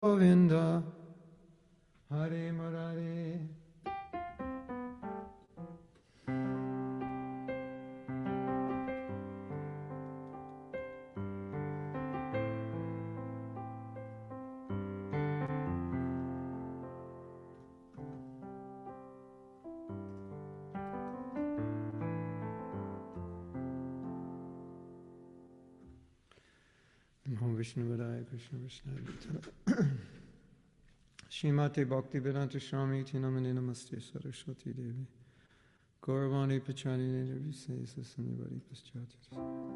Govinda. Hare Murari Namo Vadaya Krishna Vishnu Shrimati Bhakti Vedanta Swami Tinamani Namaste Saraswati Devi Gauravani Pachani Nirvise Sasanyavadi Paschati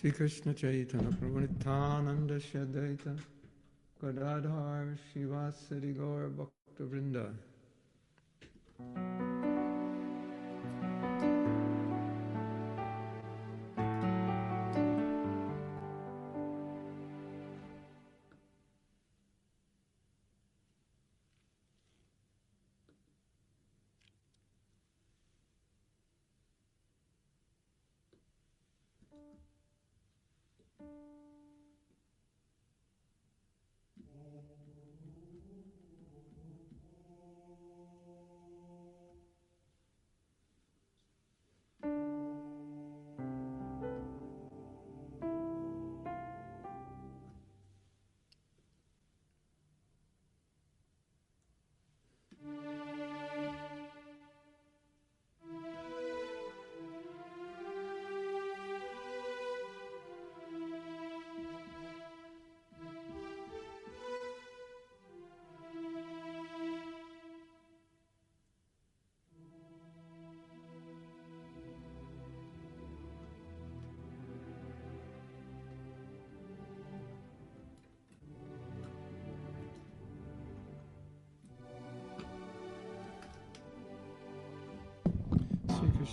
Shri Krishna Chaitanya प्रभु नित्यानंद श्रद्धित गदाधार शिवासरि गौर भक्त वृंदा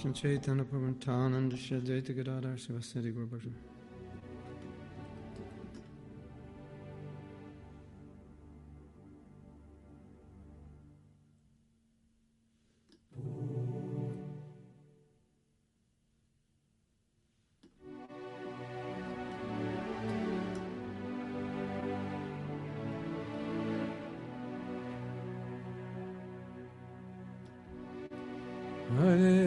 Krishna Chaitanya Prabhu Nityananda Shadaita Gadadhar Shivasari Gaur Bhakta Hare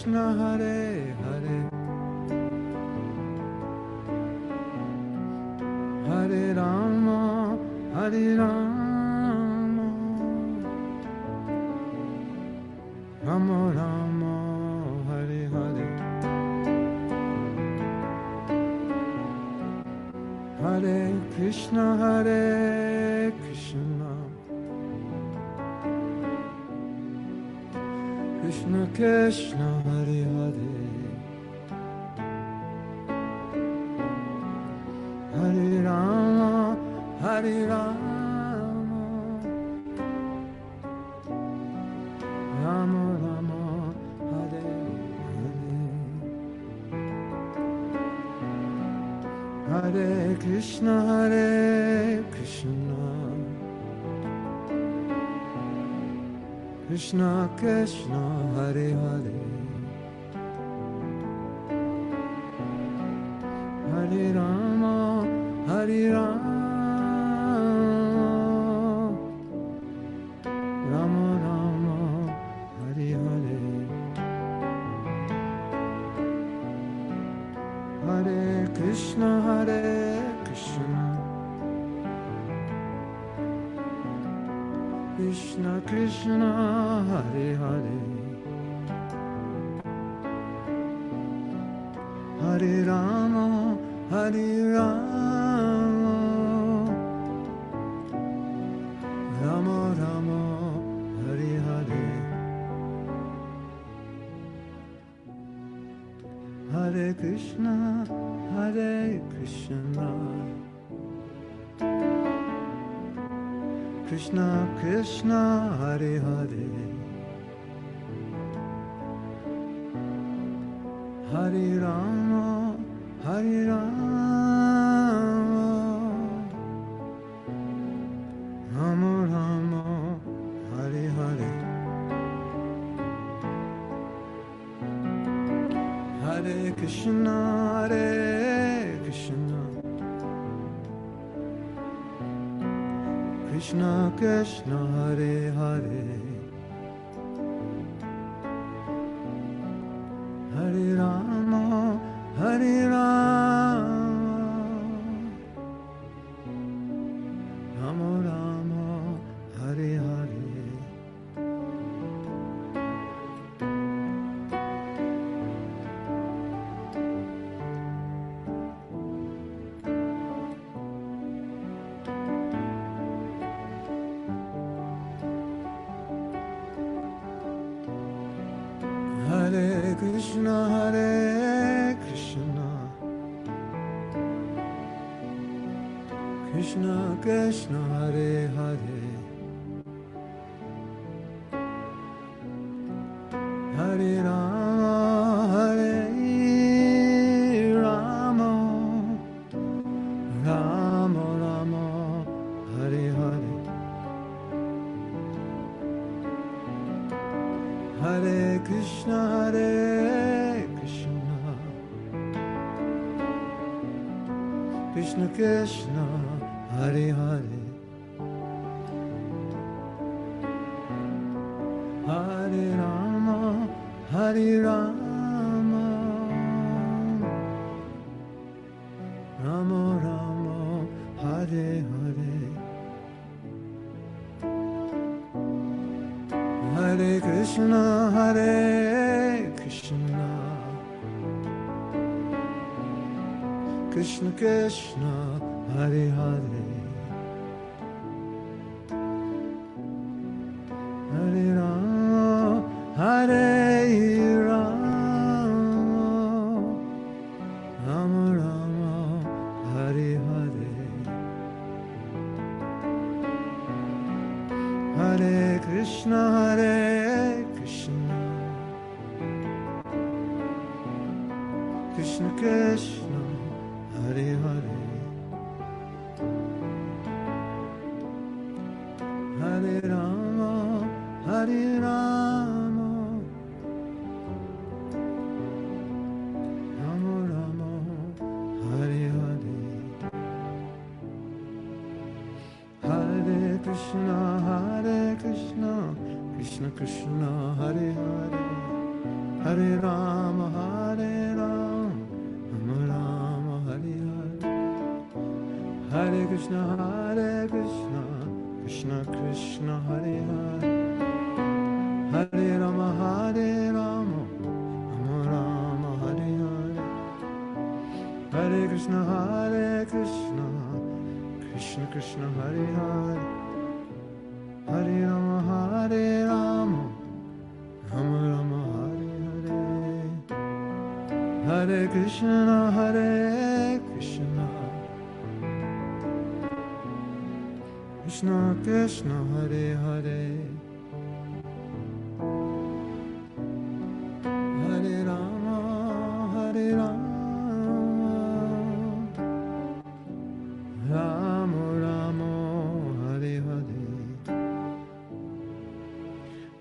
Krishna, Hare Krishna Krishna, Krishna Hare. Hare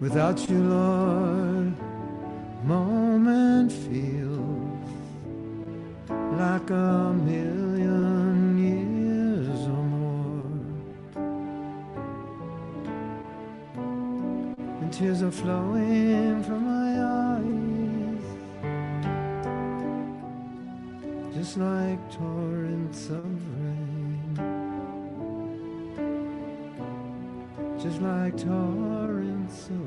Without you, Lord, moment feels like a million years or more. And tears are flowing from my eyes, just like torrents of rain, just like torrents of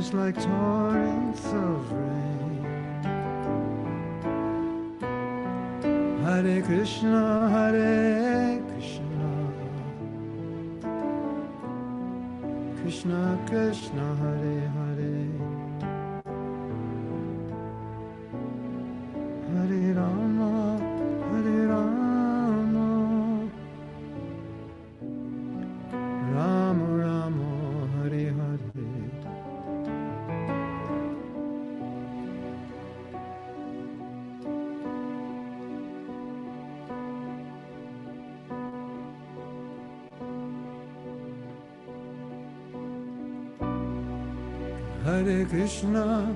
just like torrents of rain. Hare Krishna, Hare Krishna, Krishna Krishna, Hare Hare. Krishna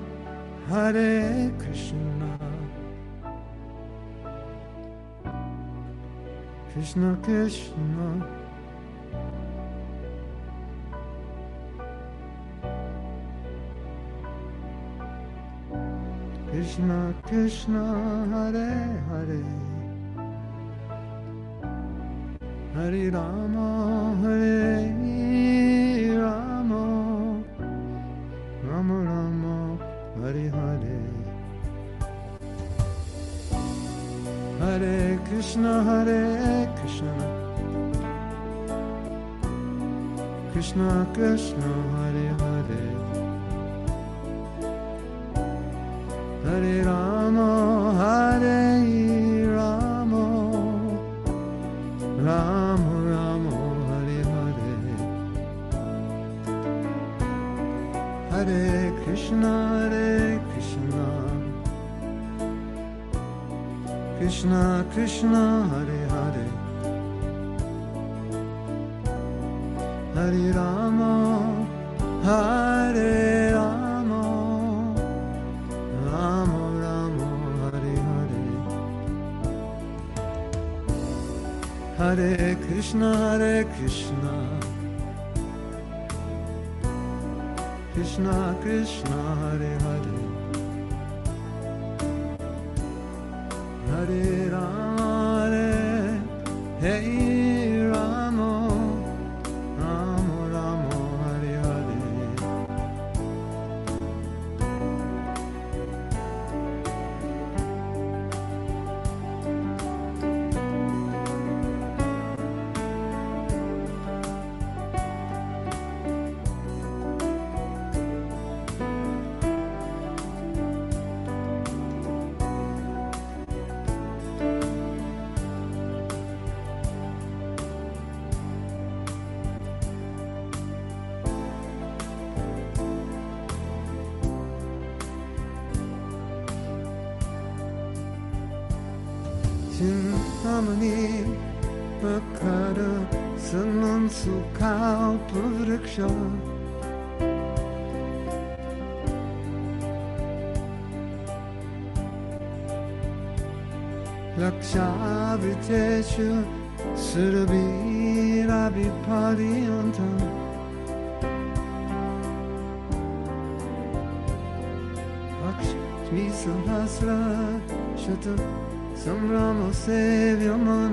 Krishna. Sombramos e viomo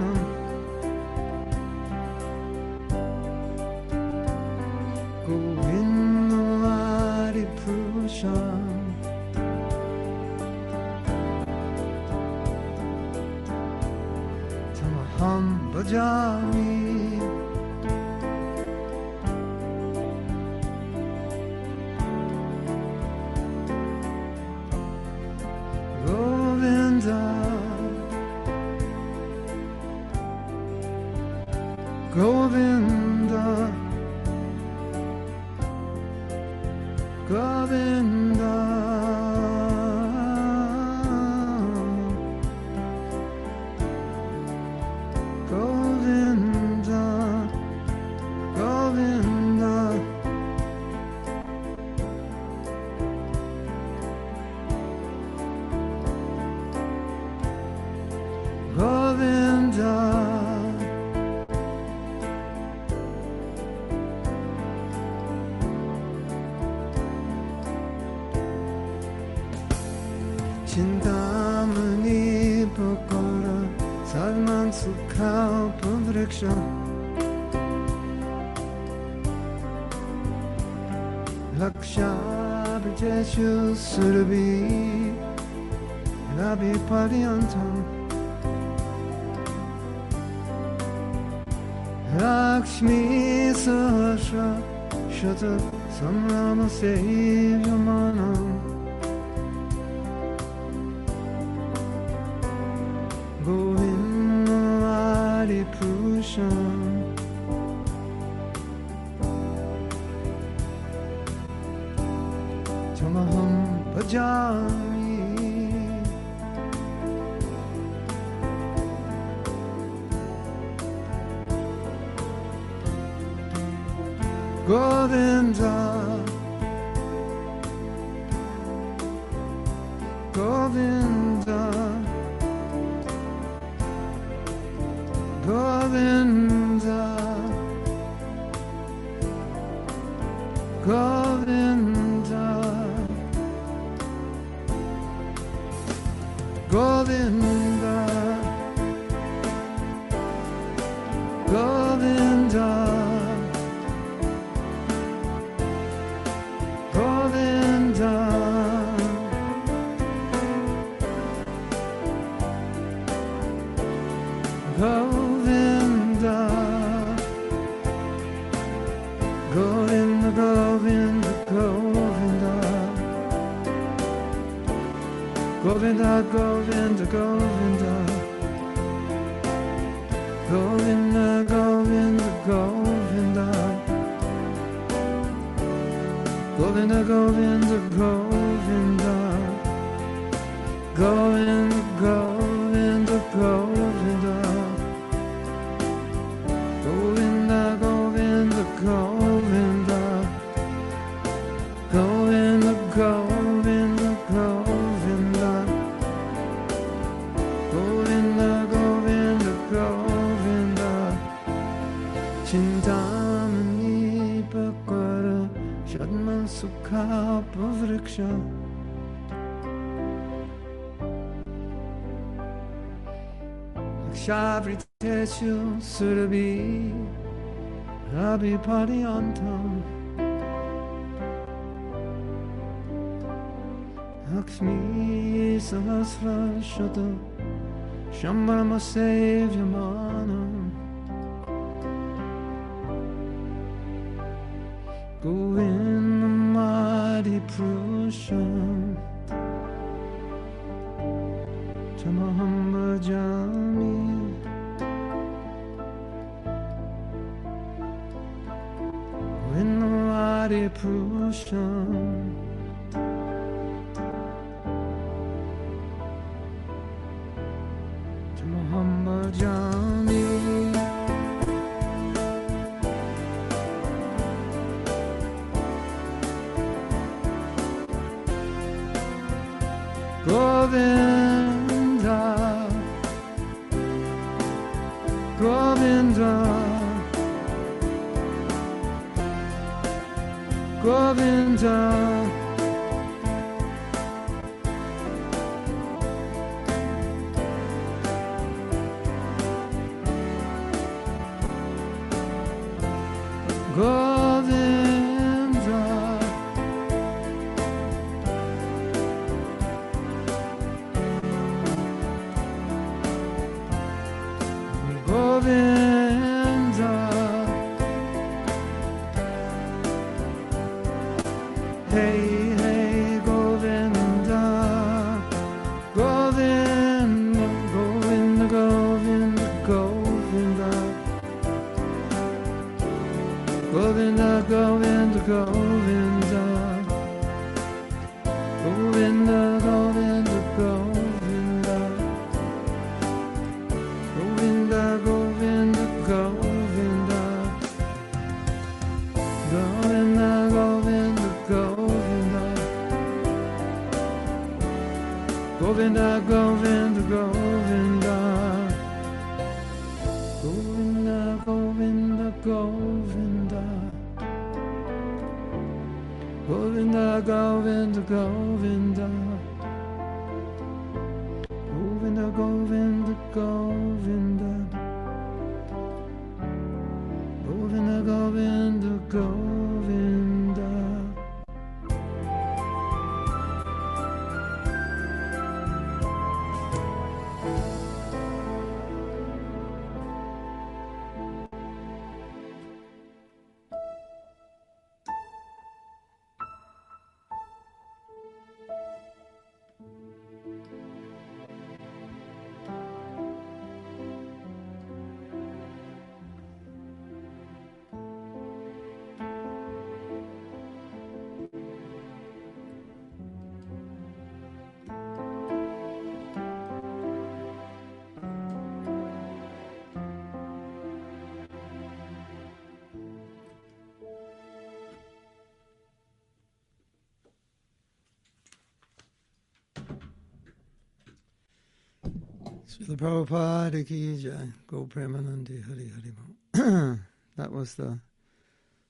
Srila Prabhupada ki jai. Go Premanandi Hari Hari Bol. That was the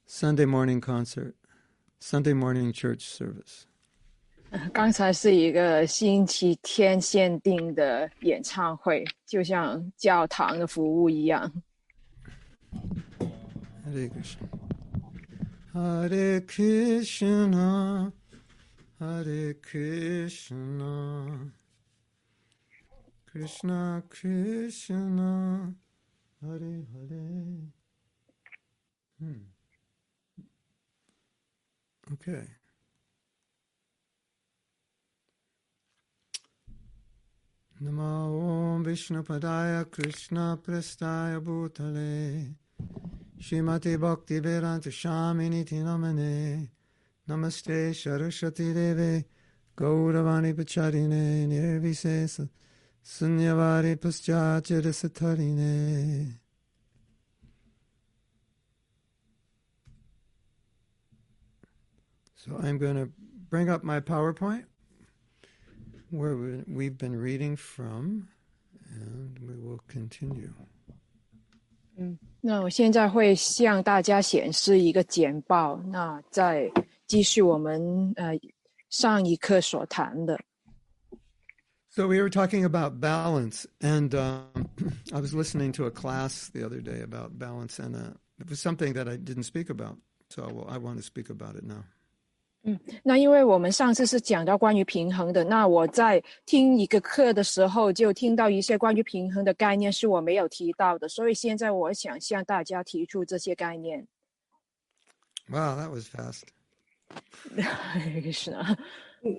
Sunday morning concert, Sunday morning church service. 刚才是一个星期天限定的演唱会，就像教堂的服务一样。 Hare Krishna. Hare Krishna. Hare Krishna. Krishna Krishna. Hare Hare. Hmm. Okay. Namo Om Vishnupadaya Krishna Prestaya Bhutale. Shrimati Bhakti Vedanta Shamini Namane Namaste Saraswati Deve Gauravani Pacharine Nirvisesa Sunyavari Paschachara Satarine So I'm going to bring up my PowerPoint where we- we've been reading from and we will continue. 那我现在会向大家显示一个简报，那再继续我们呃上一课所谈的。 So we were talking about balance, and um, I was listening to a class the other day about balance, and uh, it was something that I didn't speak about. So well, I want to speak about it now. 那因为我们上次是讲到关于平衡的，那我在听一个课的时候就听到一些关于平衡的概念是我没有提到的，所以现在我想向大家提出这些概念。 Wow, that was fast. 是啊，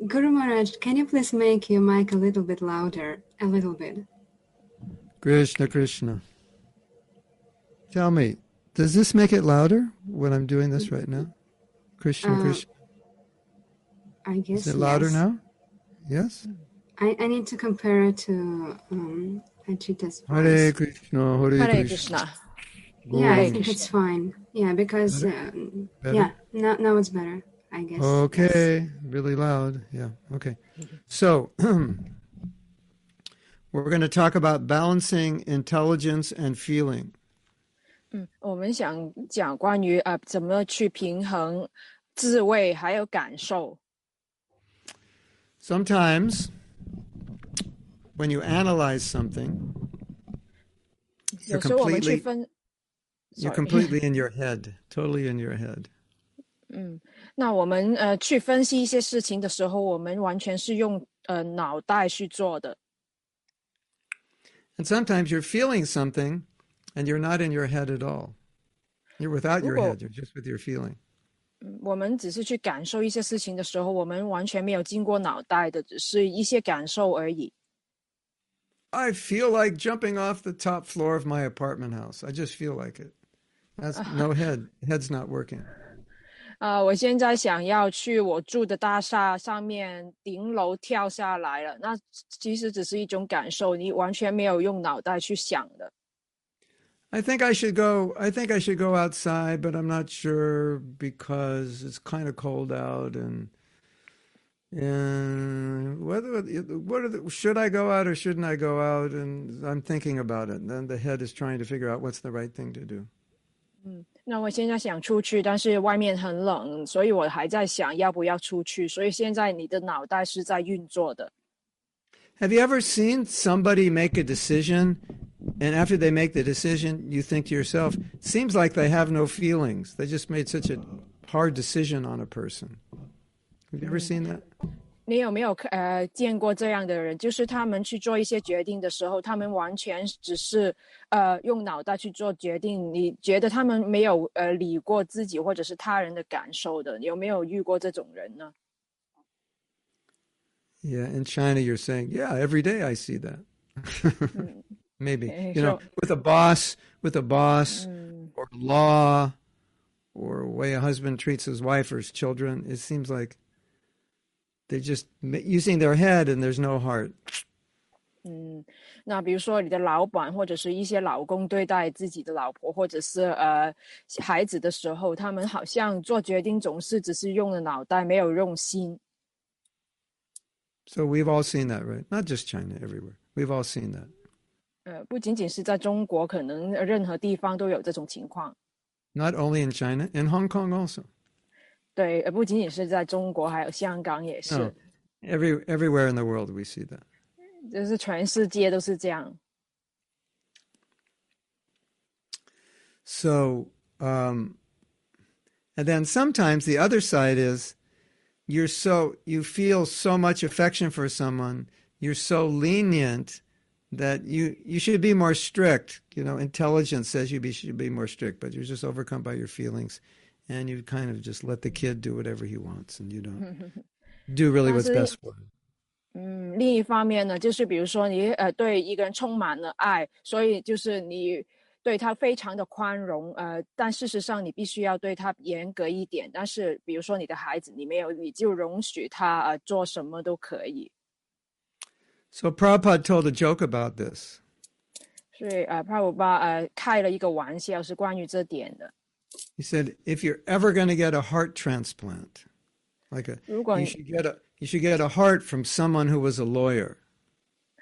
Guru Maharaj, can you please make your mic a little bit louder? A little bit. Krishna, Krishna. Tell me, does this make it louder when I'm doing this right now? Krishna, Uh, Krishna. I guess. Is it louder yes. now? Yes? I, I need to compare it to um, Achita's Hare. Krishna, Hare, Hare Krishna. Krishna。Yeah, I think it's fine. Yeah, because um, yeah, now now it's better. I guess. Okay, really loud. Yeah, okay. So, we're going to talk about balancing intelligence and feeling. 嗯，我们想讲关于啊、呃怎么去平衡 滋味还有感受。 Sometimes, when you analyze something, 有 you're 时候我们去 completely 分 you're Sorry completely in your head, totally in your head. 那我们呃去分析一些事情的时候，我们完全是用呃脑袋去做的。 And sometimes you're feeling something, and you're not in your head at all. You're without your Ooh. head. You're just with your feeling. 我们只是去感受一些事情的时候，我们完全没有经过脑袋的，只是一些感受而已。 I feel like jumping off the top floor of my apartment house. I just feel like it. That's no head. Head's not working. 啊、我现在想要去我住的大厦上面顶楼跳下来了，那其实只是一种感受，你完全没有用脑袋去想的。 I think I should go. I think I should go outside, but I'm not sure because it's kind of cold out, and and whether what are the, should I go out or shouldn't I go out? And I'm thinking about it. And then the head is trying to figure out what's the right thing to do. 那我现在想出去，但是外面很冷，所以我还在想要不要出去。所以现在你的脑袋是在运作的。 Have you ever seen somebody make a decision, and after they make the decision, you think to yourself, "It seems like they have no feelings. They just made such a hard decision on a person." Have you ever seen that? 你有没有呃见过这样的人？就是他们去做一些决定的时候，他们完全只是呃用脑袋去做决定。你觉得他们没有呃理过自己或者是他人的感受的？有没有遇过这种人呢？ Yeah, in China, you're saying, yeah, every day I see that. Maybe Okay, you know, so- with a boss, with a boss, or law, or a way a husband treats his wife or his children. It seems like they're just ma- using their head, and there's no heart. 那比如说你的老板或者是一些老公对待自己的老婆或者是呃孩子的时候，他们好像做决定总是只是用了脑袋，没有用心。 So we've all seen that, right? Not just China, everywhere. We've all seen that. 呃，不仅仅是在中国，可能任何地方都有这种情况。 Not only in China, in Hong Kong also. 对，呃，不仅仅是在中国，还有香港也是。 No, every everywhere in the world we see that. 就是全世界都是这样。 So, um, and then sometimes the other side is you're so you feel so much affection for someone, you're so lenient that you you should be more strict. You know, intelligence says you be, should be more strict, but you're just overcome by your feelings, and you kind of just let the kid do whatever he wants, and you don't do really what's That's best for him. 嗯，另一方面呢，就是比如说你呃对一个人充满了爱，所以就是你对他非常的宽容，呃，但事实上你必须要对他严格一点。但是比如说你的孩子，你没有，你就容许他呃做什么都可以。 So Prabhupada told a joke about this. 所以呃，帕鲁巴呃开了一个玩笑，是关于这点的。 He said, if you're ever going to get a heart transplant, like a, 如果 you 你 should get a you should get a heart from someone who was a lawyer.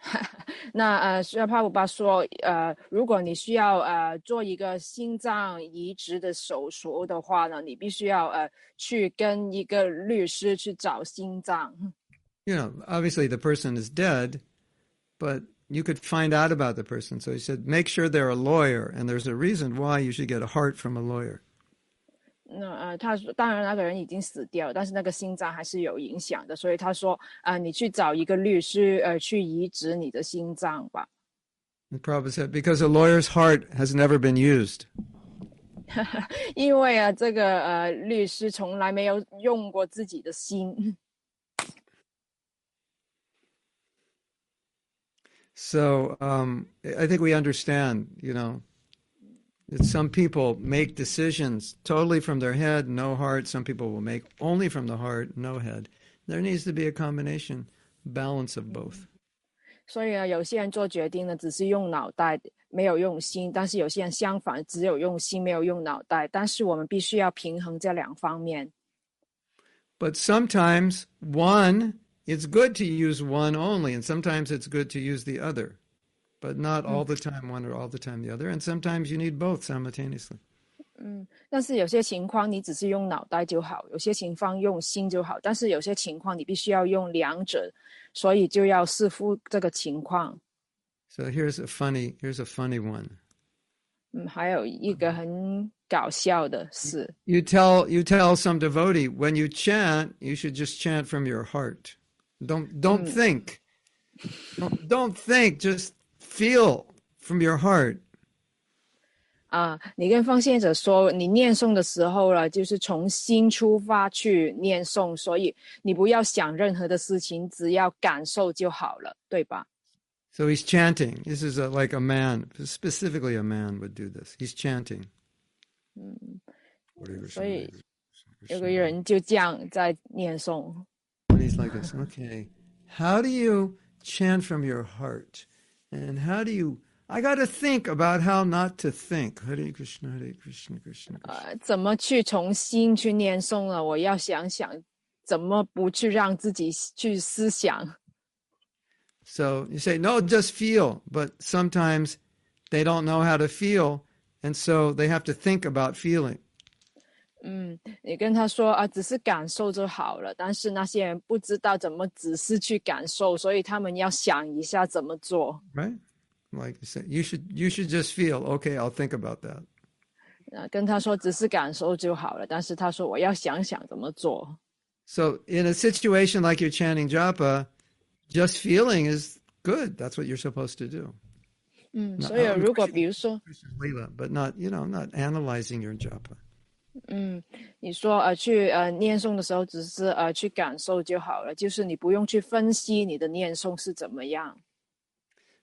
那呃，需要帕鲁巴说，呃，如果你需要呃做一个心脏移植的手术的话呢，你必须要呃去跟一个律师去找心脏。 You know, obviously the person is dead, but you could find out about the person. So he said, make sure they're a lawyer, and there's a reason why you should get a heart from a lawyer. 那呃，他说，当然那个人已经死掉了，但是那个心脏还是有影响的，所以他说，啊、你去找一个律师，呃，去移植你的心脏吧。 And Prabhupada said, because a lawyer's heart has never been used. 因为啊，这个呃，律师从来没有用过自己的心。 So um, I think we understand, you know, that some people make decisions totally from their head, no heart. Some people will make only from the heart, no head. There needs to be a combination, balance of both. 所以啊，有些人做决定呢，只是用脑袋，没有用心；但是有些人相反，只有用心，没有用脑袋。但是我们必须要平衡这两方面。 But sometimes one, it's good to use one only, and sometimes it's good to use the other, but not all the time one or all the time the other. And sometimes you need both simultaneously. 嗯，但是有些情况你只是用脑袋就好，有些情况用心就好，但是有些情况你必须要用两者，所以就要视乎这个情况。 So here's a funny here's a funny one. 嗯，还有一个很搞笑的是， You tell you tell some devotee when you chant, you should just chant from your heart. Don't don't think. Don't, don't think, just feel from your heart. 啊，你跟奉献者说，你念诵的时候了，就是从心出发去念诵，所以你不要想任何的事情，只要感受就好了，对吧？ So he's chanting. This is a, like a man, specifically a man would do this. He's chanting. 所以有个人就这样在念诵， And he's like this. Okay, how do you chant from your heart, and how do you? I got to think about how not to think. Hare Krishna, Hare Krishna, Krishna. Krishna. 呃，怎么去从心去念诵呢？我要想想，怎么不去让自己去思想。 So you say no, just feel. But sometimes they don't know how to feel, and so they have to think about feeling. 嗯，你跟他说啊，只是感受就好了。但是那些人不知道怎么只是去感受，所以他们要想一下怎么做。Right? Like you say, you should you should just feel. Okay, I'll think about that. 啊，跟他说只是感受就好了。但是他说我要想想怎么做。So in a situation like you're chanting japa, just feeling is good. That's what you're supposed to do. 嗯，所以呃如果比如说，but not you know not analyzing your japa. 嗯，你说呃去呃念诵的时候，只是呃去感受就好了，就是你不用去分析你的念诵是怎么样。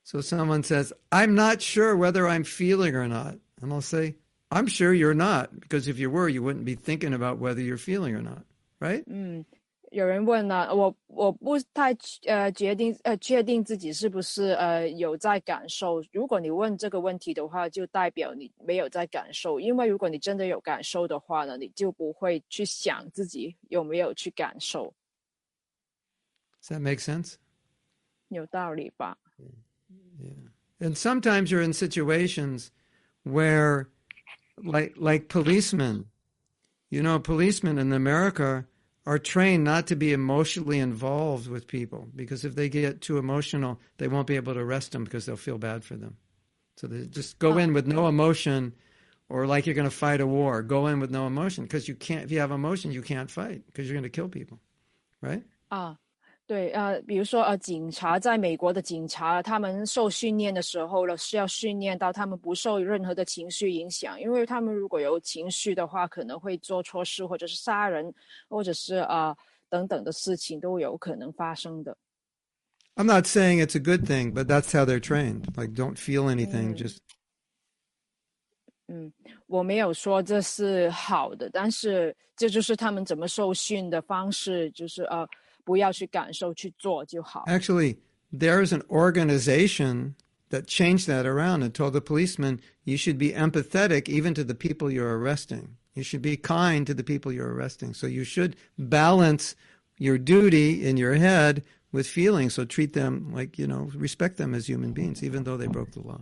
So someone says, "I'm not sure whether I'm feeling or not," and I'll say, "I'm sure you're not, because if you were, you wouldn't be thinking about whether you're feeling or not, right?" 嗯， 有人问了，我我不太呃决定呃确定自己是不是呃有在感受。如果你问这个问题的话，就代表你没有在感受。因为如果你真的有感受的话呢，你就不会去想自己有没有去感受，Does that make sense? 有道理吧？Yeah.？And sometimes you're in situations where, like like policemen, you know, policemen in America are trained not to be emotionally involved with people because if they get too emotional, they won't be able to arrest them because they'll feel bad for them. So they just go in with no emotion, or like you're going to fight a war, go in with no emotion because you can't. If you have emotion, you can't fight because you're going to kill people, right? 啊，对，呃，比如说呃，警察在美国的警察，他们受训练的时候呢，是要训练到他们不受任何的情绪影响，因为他们如果有情绪的话，可能会做错事，或者是杀人，或者是啊、呃、等等的事情都有可能发生的。I'm not saying it's a good thing, but that's how they're trained. Like, don't feel anything, just 嗯我没有说这是好的，但是这就是他们怎么受训的方式，就是呃，不要去感受，去做就好。 Actually, there's an organization that changed that around and told the policeman you should be empathetic even to the people you're arresting. You should be kind to the people you're arresting. So you should balance your duty in your head with feelings. So treat them like, you know, respect them as human beings, even though they broke the law.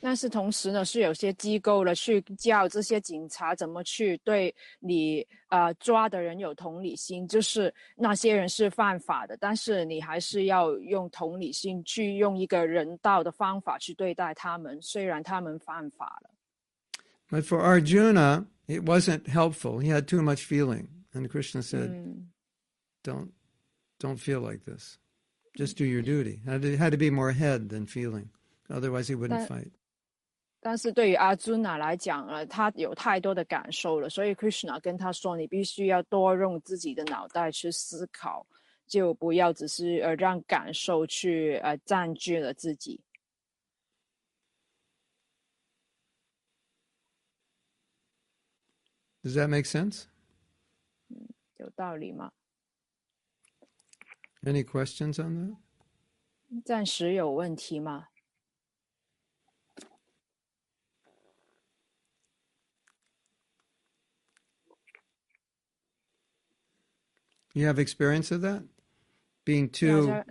但是同时呢，是有些机构了去教这些警察怎么去对你呃抓的人有同理心，就是那些人是犯法的，但是你还是要用同理心去用一个人道的方法去对待他们，虽然他们犯法了。 But for Arjuna, it wasn't helpful. He had too much feeling. And Krishna said, 嗯 don't, don't feel like this. Just do your duty. Had to, had to be more head than feeling. Otherwise, he wouldn't That- fight. 但是对于阿朱娜来讲呢，他有太多的感受了，所以 Krishna 跟他说，你必须要多用自己的脑袋去思考，就不要只是呃让感受去呃占据了自己。Does that make sense? 有道理吗？Any questions on that? 暂时有问题吗？You have experience of that? Being 大 too 家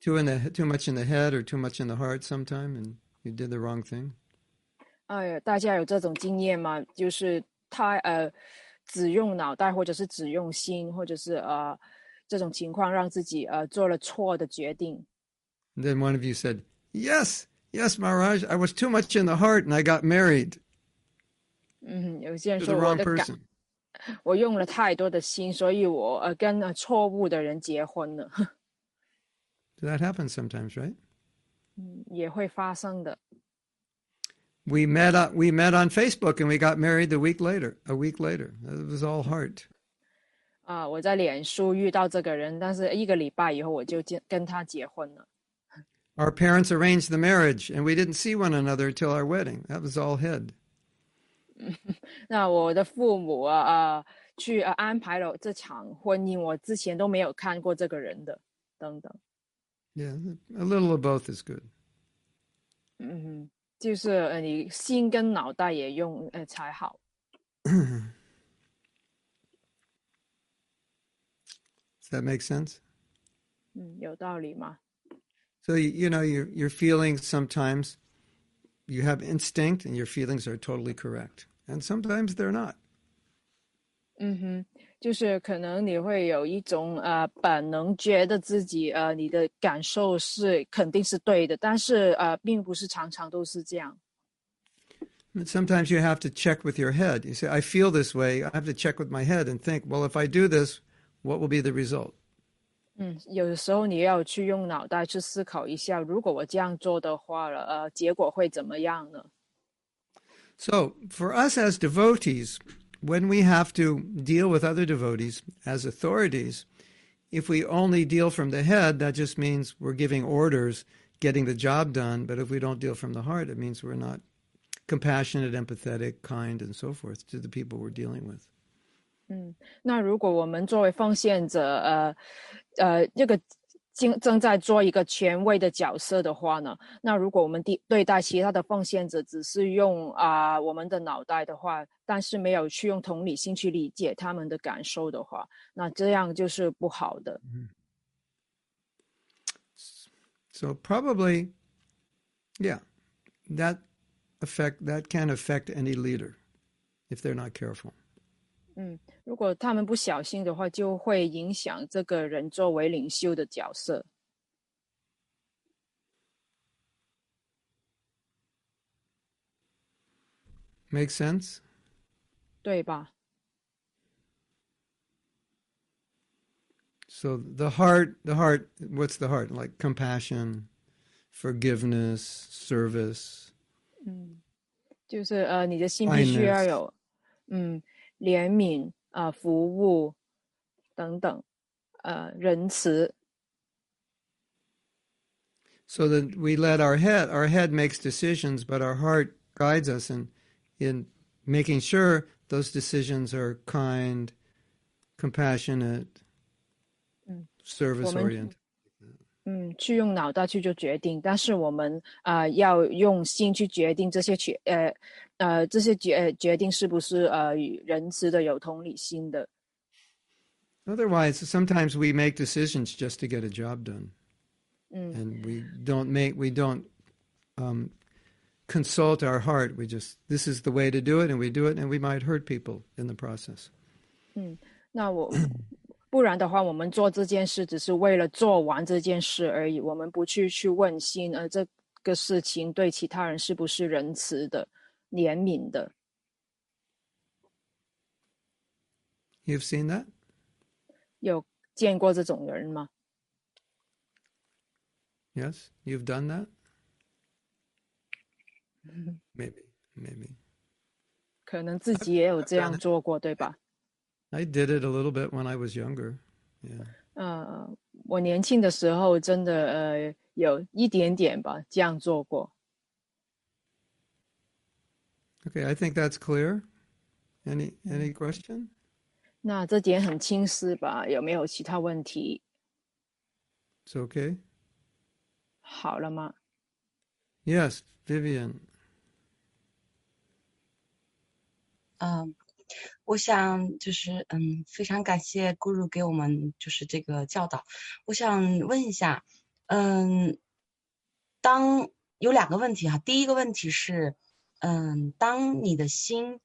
too in the too much in the head or too much in the heart sometime and you did the wrong thing? 哎呀，大家有这种经验吗？就是他呃，只用脑袋，或者是只用心，或者是呃这种情况，让自己呃做了错的决定。 And then one of you said, Yes, yes, Maharaj, I was too much in the heart and I got married 嗯，有些人 to 说 the 我 wrong 的感， person. 我用了太多的心，所以我呃跟呃错误的人结婚了， That happens sometimes, right? 嗯，也会发生的。 We met on, we met on Facebook and we got married the week later, a week later. It was all heart. 啊、我在脸书遇到这个人，但是一个礼拜以后我就结跟他结婚了。 Our parents arranged the marriage and we didn't see one another till our wedding. That was all head. 那我的父母啊啊、去呃安排了这场婚姻，我之前都没有看过这个人的，等等。Yeah, a little of both is good. 嗯，就是呃你心跟脑袋也用呃才好。Does that make sense? 嗯，有道理吗？So you, you know your your feelings sometimes you have instinct and your feelings are totally correct. And sometimes they're not. 嗯哼，就是可能你会有一种呃本能，觉得自己呃你的感受是肯定是对的，但是呃并不是常常都是这样。 But sometimes you have to check with your head. You say, I feel this way. I have to check with my head and think, well, if I do this, what will be the result? 嗯，有的时候你要去用脑袋去思考一下，如果我这样做的话了，呃，结果会怎么样呢？ So, for us as devotees, when we have to deal with other devotees as authorities, if we only deal from the head, that just means we're giving orders, getting the job done. But if we don't deal from the heart, it means we're not compassionate, empathetic, kind, and so forth to the people we're dealing with. 那如果我们作为奉献者，呃，呃，这个正正在做一个权威的角色的话呢，那如果我们对对待其他的奉献者只是用啊、我们的脑袋的话，但是没有去用同理心去理解他们的感受的话，那这样就是不好的。So probably, yeah, that affect that can affect any leader if they're not careful. 如果他们不小心的话，就会影响这个人作为领袖的角色。Make sense? 对吧？So the heart, the heart, what's the heart? Like compassion, forgiveness, service. 嗯就是呃，你的心必须要有，嗯，怜悯啊、呃服务等等，呃，仁慈。 So that we let our head, our head makes decisions, but our heart guides us in, in making sure those decisions are kind, compassionate, service oriented. 嗯，去用脑袋去做决定，但是我们啊、呃要用心去决定这些决呃呃这些决呃决定是不是呃仁慈的、有同理心的。 Otherwise, sometimes we make decisions just to get a job done, 嗯 and we don't make we don't um, consult our heart. We just this is the way to do it, and we do it, and we might hurt people in the process. 那我 不然的话，我们做这件事只是为了做完这件事而已，我们不去去问心，呃，这个事情对其他人是不是仁慈的、怜悯的。You've seen that? 有见过这种人吗？Yes, you've done that. Maybe, maybe. 可能自己也有这样做过，对吧？I did it a little bit when I was younger. Yeah. 呃，我年轻的时候真的呃有一点点吧这样做过。 Okay, I think that's clear. Any any question? 那这点很清晰吧？有没有其他问题？ It's okay. 好了吗？ Yes, Vivian. 嗯， 我想就是嗯，非常感谢 Guru 给我们就是这个教导。我想问一下，嗯，当有两个问题哈，第一个问题是，嗯，当你的心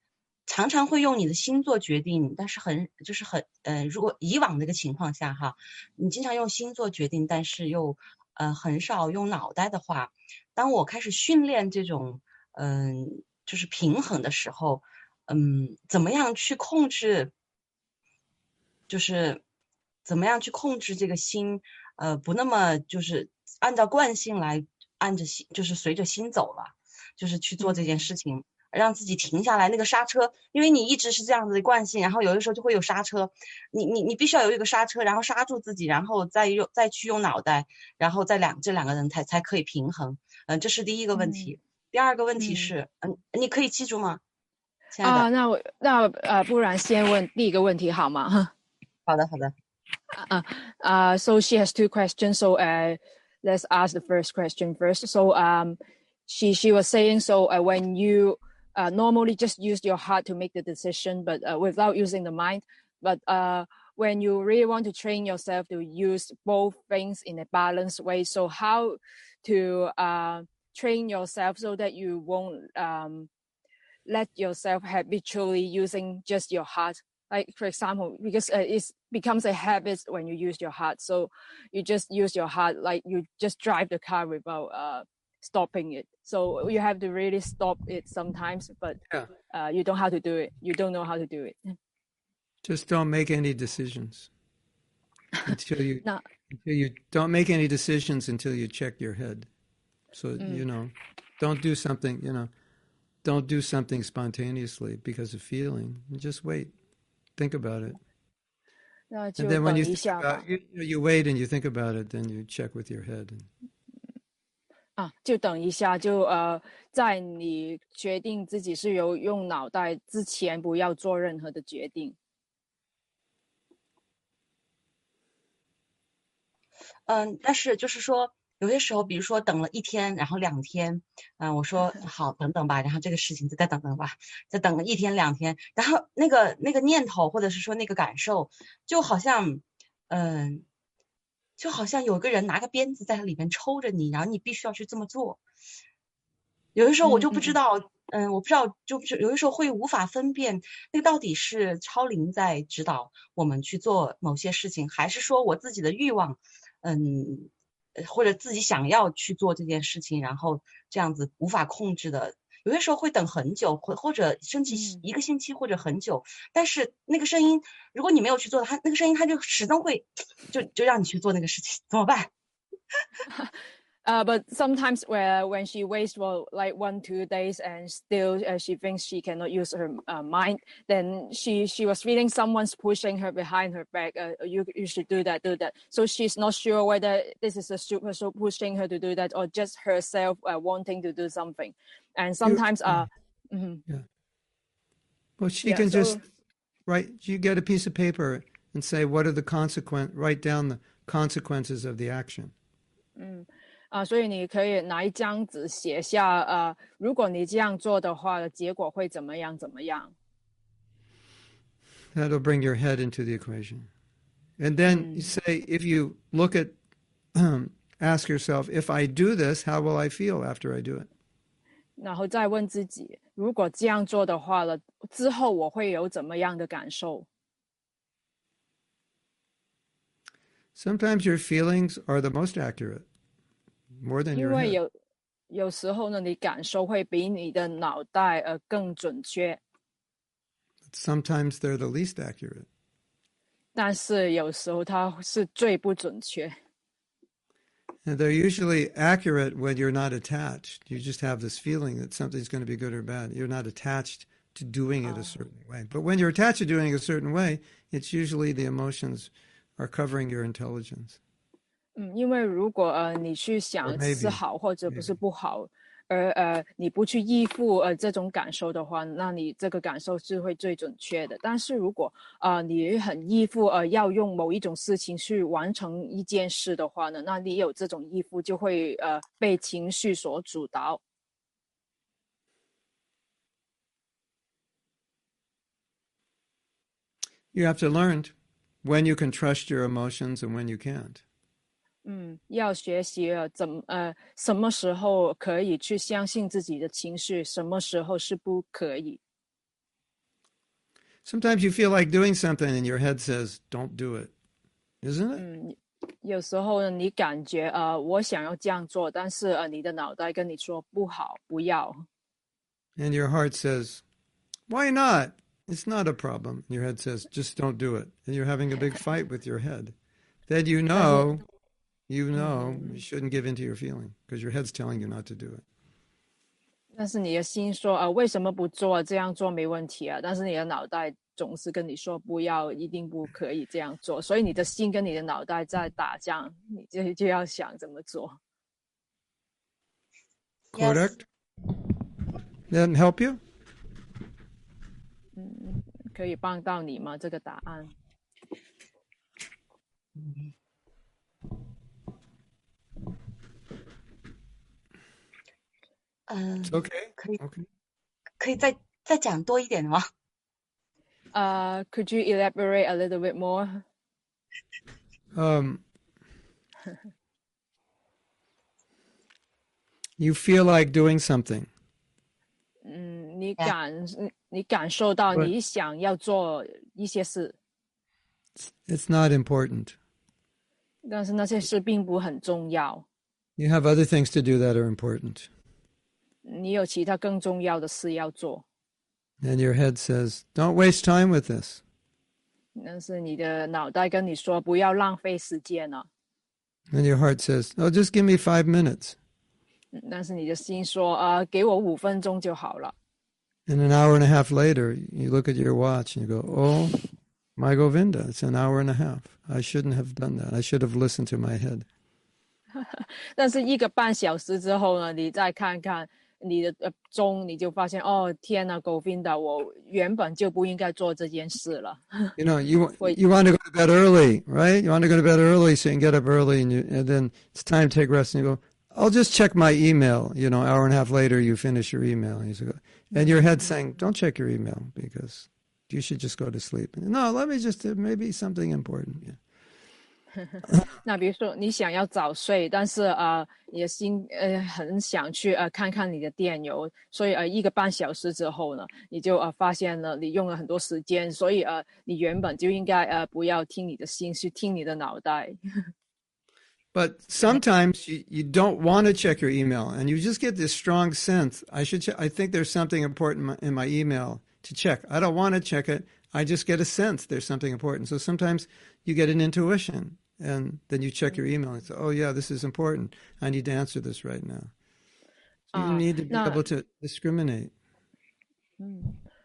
常常会用你的心做决定，但是很就是很嗯，如果以往那个情况下哈，你经常用心做决定，但是又呃很少用脑袋的话，当我开始训练这种嗯就是平衡的时候，嗯，怎么样去控制？就是怎么样去控制这个心？呃，不那么就是按照惯性来按着心，就是随着心走了，就是去做这件事情，让自己停下来。那个刹车，因为你一直是这样子的惯性，然后有的时候就会有刹车，你你你必须要有一个刹车，然后刹住自己，然后再用再去用脑袋，然后再两这两个人才才可以平衡。嗯，这是第一个问题。第二个问题是，嗯，你可以记住吗？啊，那我那呃，不然先问第一个问题好吗？哈，好的，好的。Uh, uh, so she has two questions. So uh, let's ask the first question first. So um, she she was saying so uh, when you uh, normally just use your heart to make the decision, but uh, without using the mind. But uh, when you really want to train yourself to use both things in a balanced way, so how to uh, train yourself so that you won't um, let yourself habitually using just your heart. Like for example because uh, it becomes a habit when you use your heart. So you just use your heart like you just drive the car without uh, stopping it. So you have to really stop it sometimes but yeah. uh, you don't know how to do it. You don't know how to do it. Just don't make any decisions until you no. until you don't make any decisions until you check your head. So mm. you know don't do something you know don't do something spontaneously because of feeling just wait think about it. And then when you, about, you, you wait and you think about it, then you check with your head. 啊，就等一下，就呃，在你决定自己是有用脑袋之前，不要做任何的决定。嗯，但是就是说， 有些时候，比如说等了一天，然后两天，嗯，我说好等等吧，然后这个事情就再等等吧，再等了一天两天，然后那个那个念头或者是说那个感受，就好像，嗯，就好像有个人拿个鞭子在里面抽着你，然后你必须要去这么做。有的时候我就不知道，嗯，我不知道，就是有的时候会无法分辨那个到底是超灵在指导我们去做某些事情，还是说我自己的欲望，嗯。或者自己想要去做这件事情，然后这样子无法控制的，有些时候会等很久，或或者甚至一个星期或者很久。但是那个声音，如果你没有去做，它那个声音它就始终会，就就让你去做那个事情，怎么办 ？Uh, but sometimes where when she waits for like one two days and still uh, she thinks she cannot use her uh, mind, then she she was feeling someone's pushing her behind her back. Uh, you you should do that, do that. So she's not sure whether this is a Supersoul pushing her to do that or just herself uh, wanting to do something. And sometimes uh, mm-hmm. yeah. Well, she yeah, can so, just write. You get a piece of paper and say, "What are the consequence?" Write down the consequences of the action. Mm. 啊，所以你可以拿一张纸写下，呃，如果你这样做的话，结果会怎么样？怎么样？That'll bring your head into the equation, and then you say, if you look at, ask yourself, if I do this, how will I feel after I do it? 然后再问自己，如果这样做的话了，之后我会有怎么样的感受？Sometimes your feelings are the most accurate. more than 因为有有时候呢，你感受会比你的脑袋呃更准确。Sometimes they're the least accurate. 但是有时候它是最不准确。And they're usually accurate when you're not attached. You just have this feeling that something's going to be good or bad. You're not attached to doing it a certain way. But when you're attached to doing it a certain way, it's usually the emotions are covering your intelligence. 嗯，因为如果呃你去想是好或者不是不好，而呃你不去依附呃这种感受的话，那你这个感受是会最准确的。但是如果啊你很依附呃要用某一种事情去完成一件事的话呢，那你有这种依附就会呃被情绪所主导。You have to learn when you can trust your emotions and when you can't. 嗯，要学习了怎么呃，什么时候可以去相信自己的情绪，什么时候是不可以。 Sometimes you feel like doing something and your head says, don't do it. Isn't it? 嗯，有时候呢，你感觉呃，我想要这样做，但是呃，你的脑袋跟你说不好，不要。 And your heart says, why not? It's not a problem. Your head says, just don't do it. And you're having a big fight with your head. Then you know, you know, you shouldn't give in to your feeling because your head's telling you not to do it. 但是你的心说呃，为什么不做？这样做没问题啊。但是你的脑袋总是跟你说不要，一定不可以这样做。所以你的心跟你的脑袋在打仗，你就就要想怎么做。 Yes. Correct? That help you? 嗯，可以帮到你吗？这个答案？嗯 It's，okay. 可以 Okay. 可以再再讲多一点吗？呃、c o u l d you elaborate a little bit more？ Um, you feel like doing something. 嗯，你 Yeah. 感你感受到对你想要做一些事， It's not important. 但是那些事并不很重要。 You have other things to do that are important. 你有其他更重要的事要做， And your head says, don't waste time with this. 但是你的脑袋跟你说不要浪费时间了， And your heart says, oh, just give me five minutes. 嗯但是你的心说呃，给我五分钟就好了。 And an hour and a half later, you look at your watch and you go, oh, my Govinda, it's an hour and a half. I shouldn't have done that. I should have listened to my head. 但是一个半小时之后呢，你再看看 你的呃钟，你就发现哦，天呐 g o v i n d a 我原本就不应该做这件事了。 You know, you Wait. you want to go to bed early, right? You want to go to bed early so you can get up early, and you and then it's time to take rest, and you go, I'll just check my email. You know, hour and a half later, you finish your email, and you say, and your head saying, don't check your email because you should just go to sleep. No, let me just uh, maybe something important. Yeah. 那比如说你想要早睡，但是呃，也心呃很想去呃看看你的电邮，所以呃一个半小时之后呢，你就呃发现了你用了很多时间，所以呃你原本就应该呃不要听你的心，去听你的脑袋。But sometimes you, you don't want to check your email, and you just get this strong sense. I should. Che- I think there's something important in my, in my email to check. I don't want to check it. I just get a sense there's something important. So sometimes you get an intuition, and then you check your email and say, "Oh yeah, this is important. I need to answer this right now." So you Ah, need to be able to discriminate.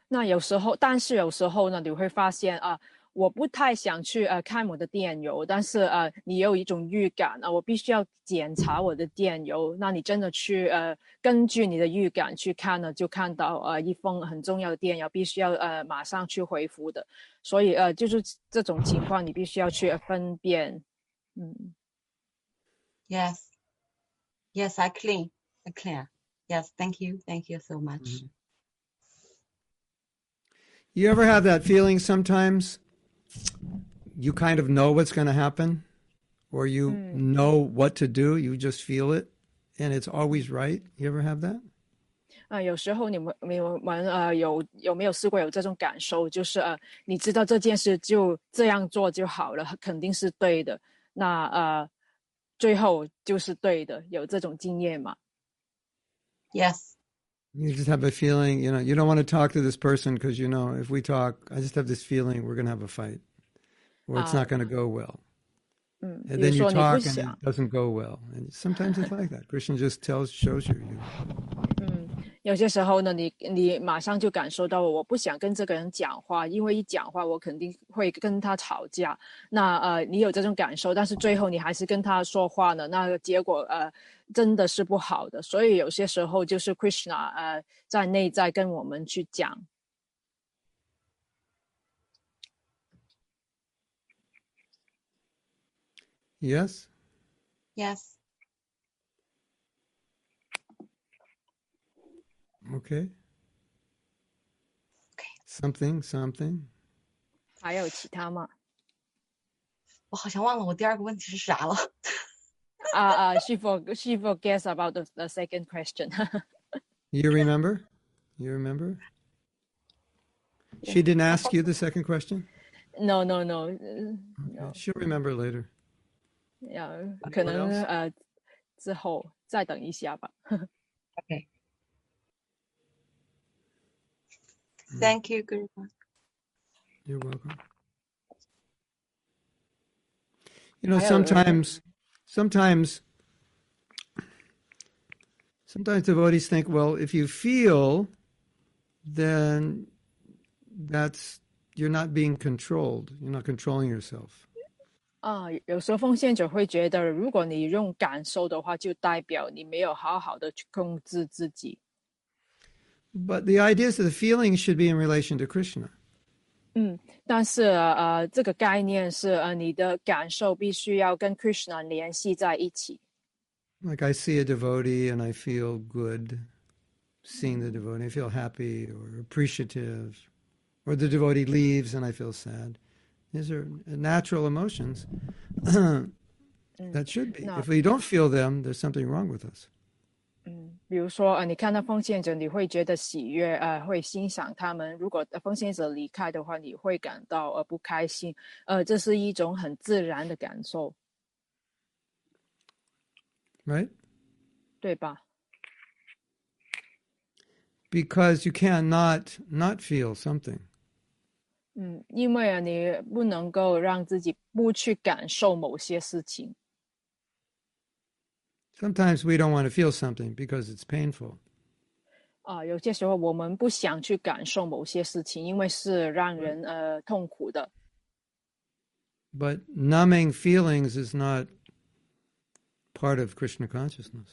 那有时候，但是有时候呢，你会发现啊、我不太想去呃看我的电邮，但是呃，你有一种预感啊、我必须要检查我的电邮。那你真的去呃根据你的预感去看呢，就看到呃一封很重要的电邮，必须要呃马上去回复的。所以呃，就是这种情况，你必须要去分辨。嗯， Yes. Yes, I clean. I clear. Yes, thank you. Thank you so much. You ever have that feeling sometimes you kind of know what's going to happen or you know what to do, you just feel it and it's always right? You ever have that? 啊、有时候你们你们呃有有没有试过有这种感受？就是呃，你知道这件事就这样做就好了，肯定是对的。 那呃，最后就是对的，有这种经验吗？ Yes. You just have a feeling, you know, you don't want to talk to this person because you know if we talk, I just have this feeling we're going to have a fight or it's Ah. not going to go well. 嗯，比 And 如 then you 说你不 talk and 想 it，doesn't go well. And sometimes it's like that. Krishna just tells, shows you. you 嗯， 有些时候呢，你你马上就感受到我不想跟这个人讲话，因为一讲话我肯定会跟他吵架。那呃，你有这种感受，但是最后你还是跟他说话呢，那个结果呃真的是不好的。所以有些时候就是 Krishna 呃在内在跟我们去讲。Yes? Yes. Okay. Okay. Something, something. 还有其他吗？我好像忘了我第二个问题是啥了。 uh, uh, she for she forgets about the, the second question. You remember? You remember? She didn't ask you the second question? no no no， Okay. 呃 She'll remember later. 要可能 else? 呃之后再等一下吧。 Okay. Thank you, Guru. You're welcome. You know, I, uh, sometimes, sometimes, sometimes devotees think, well, if you feel, then that's you're not being controlled. You're not controlling yourself. 啊，有时候奉献者会觉得，如果你用感受的话，就代表你没有好好的去控制自己。 But the idea is that the feelings should be in relation to Krishna. 嗯，但是呃，这个概念是呃，你的感受必须要跟 Krishna 联系在一起。 Like I see a devotee and I feel good seeing the devotee. I feel happy or appreciative. Or the devotee leaves and I feel sad. These are natural emotions that should be. No. If we don't feel them, there's something wrong with us. 嗯，比如说呃，你看到奉献者，你会觉得喜悦，呃，会欣赏他们。如果呃奉献者离开的话，你会感到呃不开心，呃，这是一种很自然的感受，Right? 对吧？Because you cannot not feel something. 嗯，因为啊，你不能够让自己不去感受某些事情。Sometimes we don't want to feel something because it's painful. 啊、有些时候我们不想去感受某些事情，因为是让人呃痛苦的。 But numbing feelings is not part of Krishna consciousness.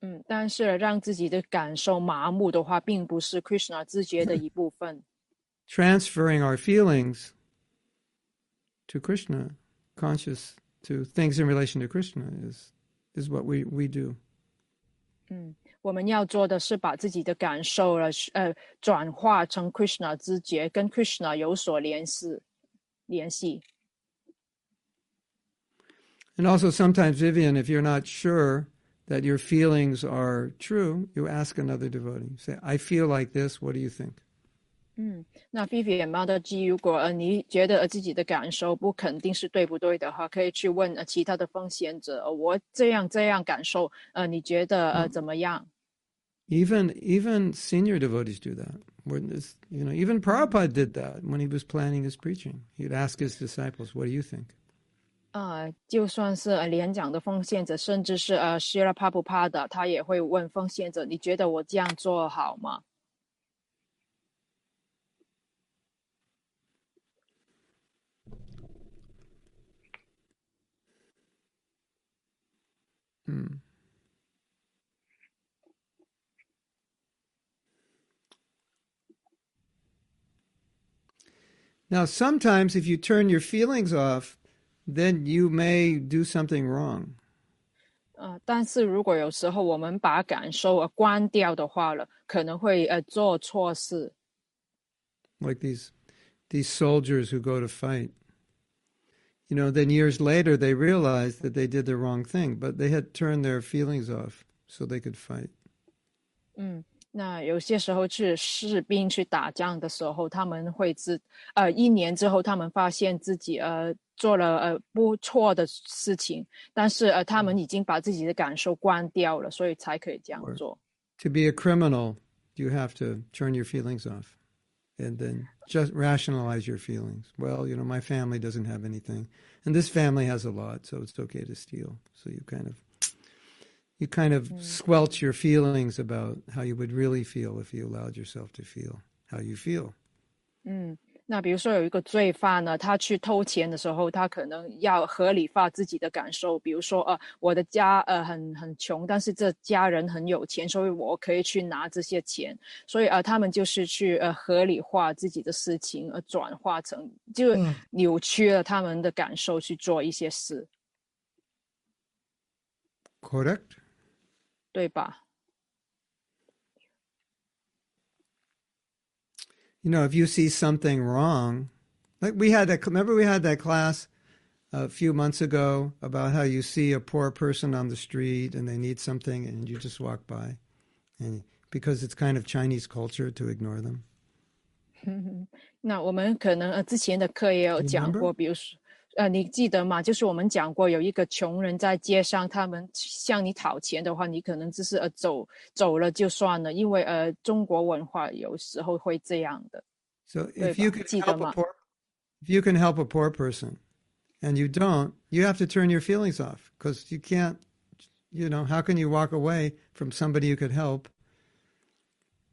嗯，但是让自己的感受麻木的话，并不是 Krishna 知觉的一部分。 transferring our feelings to Krishna, conscious to things in relation to Krishna, is is what we, we do. 嗯，我们要做的是把自己的感受了，呃，转化成 Krishna 知觉，跟 Krishna 有所联系，联系。 And also, sometimes, Vivian, if you're not sure that your feelings are true, you ask another devotee. Say, I feel like this. What do you think? 嗯，那 Vivian m a d G，如果呃你觉得呃自己的感受不肯定是对不对的话，可以去问呃其他的奉献者，呃我这样这样感受，呃，你觉得呃怎么样？Even even senior devotees do that. When this, you know, even Prabhupada did that when he was planning his preaching. He'd ask his disciples, "What do you think?" 呃，就算是呃连长的奉献者，甚至是呃 Shira Prabhupada，他也会问奉献者，你觉得我这样做好吗？Hmm. Now, sometimes if you turn your feelings off, then you may do something wrong. 呃，但是如果有时候我们把感受呃关掉的话了，可能会呃做错事。 like these these soldiers who go to fight. You know, then years later they realized that they did the wrong thing, but they had turned their feelings off so they could fight. 嗯，那有些时候去士兵去打仗的时候，他们会知，呃，一年之后他们发现自己呃做了呃不错的事情，但是呃他们已经把自己的感受关掉了，所以才可以这样做。 To be a criminal, you have to turn your feelings off and then just rationalize your feelings. Well, you know, my family doesn't have anything, and this family has a lot, so it's okay to steal. So you kind of you kind of mm. squelch your feelings about how you would really feel if you allowed yourself to feel how you feel. 嗯，那比如说有一个罪犯呢，他去偷钱的时候，他可能要合理化自己的感受，比如说，呃，我的家呃很很穷，但是这家人很有钱，所以我可以去拿这些钱，所以呃，他们就是去呃合理化自己的事情，呃，转化成就扭曲了他们的感受去做一些事，Correct? 对吧？you know, if you see something wrong, like we had that, remember we had that class a few months ago about how you see a poor person on the street and they need something and you just walk by, and because it's kind of Chinese culture to ignore them. 那我们可能呃之前的课也有讲过，比如说 呃你记得吗？就是我们讲过有一个穷人在街上，他们向你讨钱的话，你可能只是呃走走了就算了，因为呃中国文化有时候会这样的。So if help you can help a poor person, and you don't, you have to turn your feelings off because you can't. You know, how can you walk away from somebody you could help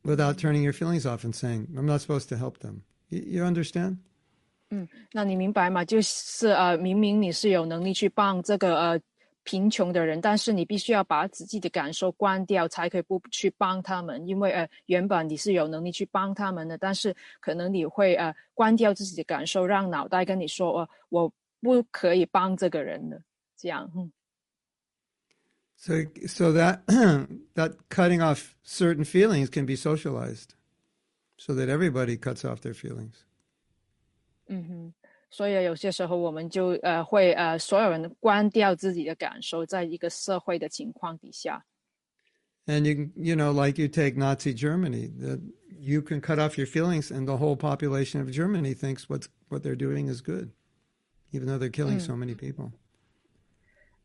without turning your feelings off and saying, "I'm not supposed to help them"? You, you understand? 嗯那你明白吗？就是呃，明明你是有能力去帮这个呃贫穷的人，但是你必须要把自己的感受关掉，才可以不去帮他们。因为呃，原本你是有能力去帮他们的，但是可能你会呃关掉自己的感受，让脑袋跟你说，呃，我不可以帮这个人的。这样，嗯 So, so that that cutting off certain feelings can be socialized, so that everybody cuts off their feelings. 嗯哼。所以有些时候我们就呃会呃所有人关掉自己的感受，在一个社会的情况底下。And you you know, like you take Nazi Germany, that you can cut off your feelings, and the whole population of Germany thinks what's what they're doing is good, even though they're killing so many people.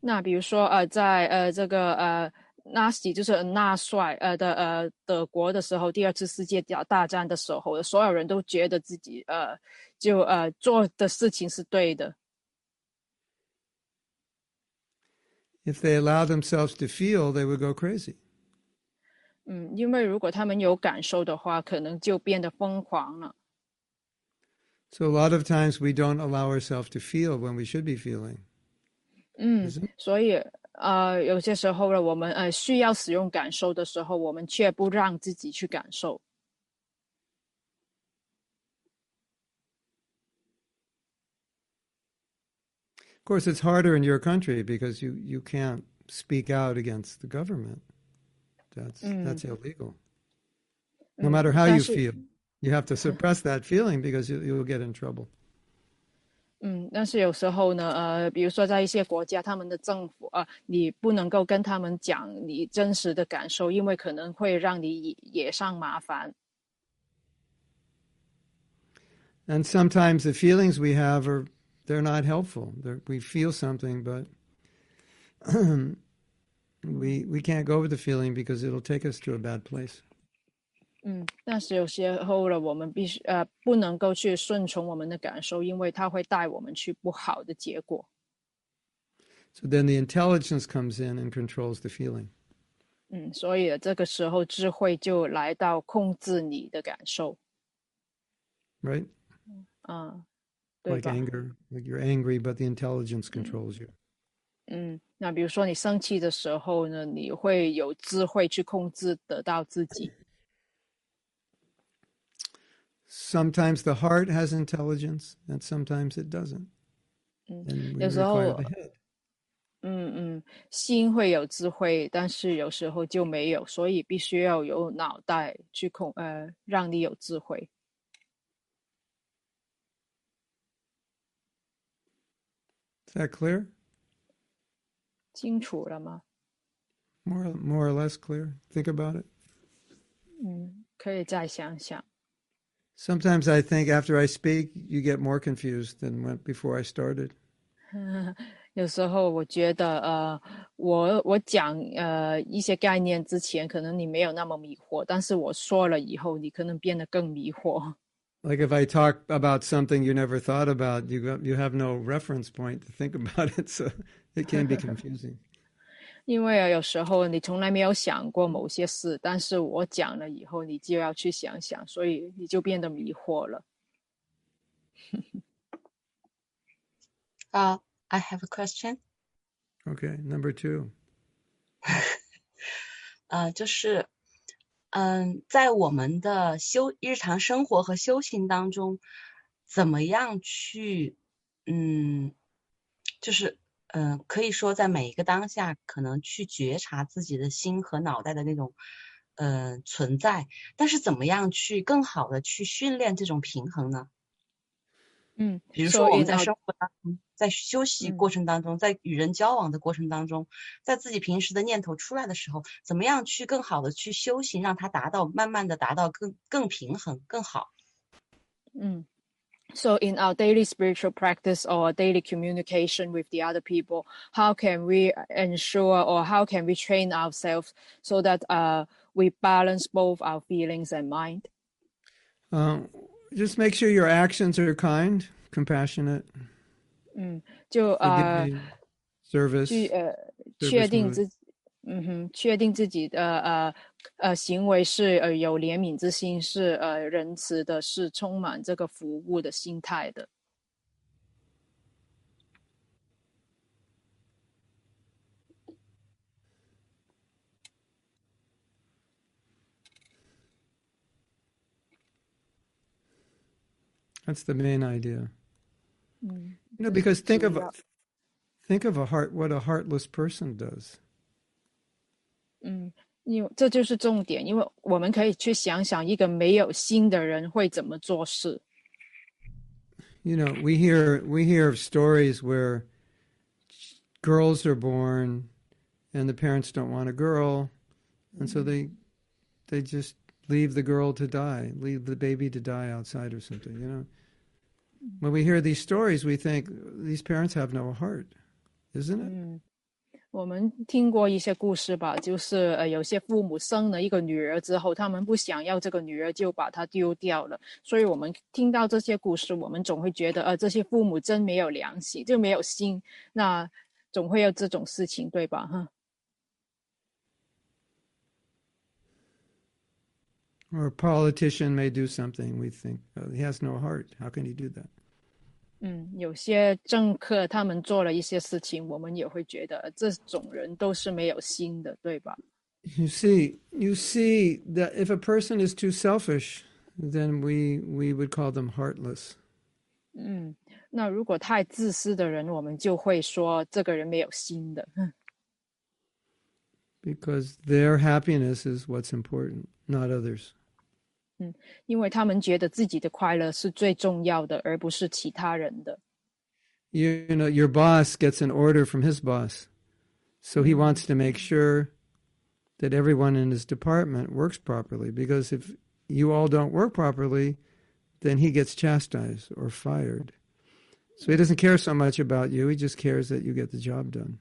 那比如说呃，在呃这个呃纳西就是纳帅呃的呃德国的时候，第二次世界大大战的时候，所有人都觉得自己呃就呃做的事情是对的。If they allow themselves to feel, they would go crazy. 嗯，因为如果他们有感受的话，可能就变得疯狂了。So a lot of times we don't allow ourselves to feel when we should be feeling. 嗯，所以呃有些时候呢，我们呃需要使用感受的时候，我们却不让自己去感受。Of course, it's harder in your country because you, you can't speak out against the government. That's that's illegal. No 嗯 matter how 但 you 是 feel, you have to suppress that feeling because you, you'll get in trouble. 嗯，但是有时候呢，呃，比如说在一些国家，他们的政府啊、呃，你不能够跟他们讲你真实的感受，因为可能会让你惹上麻烦。 And sometimes the feelings we have are they're not helpful. They're, we feel something, but we we can't go with the feeling because it'll take us to a bad place. 嗯，但是有些候呢，我们必须呃不能够去顺从我们的感受，因为它会带我们去不好的结果。 So then the intelligence comes in and controls the feeling. 嗯，所以这个时候智慧就来到控制你的感受， Right? 啊、 对 Like 吧？ anger. Like you're angry, but the intelligence controls you. 嗯，那比如说你生气的时候呢，你会有智慧去控制得到自己。 Sometimes the heart has intelligence, and sometimes it doesn't. Mm. And we There's a require whole- the head. 嗯嗯，心会有智慧，但是有时候就没有，所以必须要有脑袋去控，呃，让你有智慧。 Is that clear? 清楚了吗？More, more or less clear. Think about it. 嗯，可以再想想。Sometimes I think after I speak, you get more confused than when, before I started. 有时候我觉得，呃，我我讲呃一些概念之前，可能你没有那么迷惑，但是我说了以后，你可能变得更迷惑。Like if I talk about something you never thought about, you go, you have no reference point to think about it, so it can be confusing. 因为啊，有时候你从来没有想过某些事，但是我讲了以后，你就要去想想，所以你就变得迷惑了。 Uh, I have a question. Okay, number two. 呃，就是， 嗯，在我们的修日常生活和修行当中，怎么样去，嗯，就是，嗯、可以说在每一个当下，可能去觉察自己的心和脑袋的那种，嗯，存在，但是怎么样去更好的去训练这种平衡呢？嗯，比如说我们在生活当中，在休息嗯过程当中，在与人交往的过程当中，在自己平时的念头出来的时候，怎么样去更好的去修行，让它达到慢慢的达到更更平衡更好。Mm. So, in our daily spiritual practice or daily communication with the other people, how can we ensure or how can we train ourselves so that uh, we balance both our feelings and mind? Um, just make sure your actions are kind, compassionate, 嗯就呃 service. 去呃确定.自嗯哼，确定自己的呃呃行为是呃有怜悯之心，是呃仁慈的，是充满这个服务的心态的。That's the main idea. 嗯 You know, because think of 主要 think of a heart what a heartless person does. 嗯，因为这就是重点，因为我们可以去想想一个没有心的人会怎么做事。 You know, we hear we hear of stories where girls are born and the parents don't want a girl and so they they just leave the girl to die, leave the baby to die outside or something, you know. When we hear these stories, we think these parents have no heart, isn't it? 嗯，我们听过一些故事吧，就是呃，有些父母生了一个女儿之后，他们不想要这个女儿，就把她丢掉了。所以我们听到这些故事，我们总会觉得，呃，这些父母真没有良心，就没有心。那总会有这种事情，对吧？哈，Or a politician may do something we think oh, he has no heart. How can he do that? 嗯，有些政客他们做了一些事情，我们也会觉得呃这种人都是没有心的，对吧？ You see, you see that if a person is too selfish, then we we would call them heartless. 嗯，那如果太自私的人，我们就会说这个人没有心的。嗯 because their happiness is what's important, not others. 因为他们觉得自己的快乐是最重要的，而不是其他人的。 You, you know, your boss gets an order from his boss, so he wants to make sure that everyone in his department works properly. Because if you all don't work properly, then he gets chastised or fired. So he doesn't care so much about you; he just cares that you get the job done.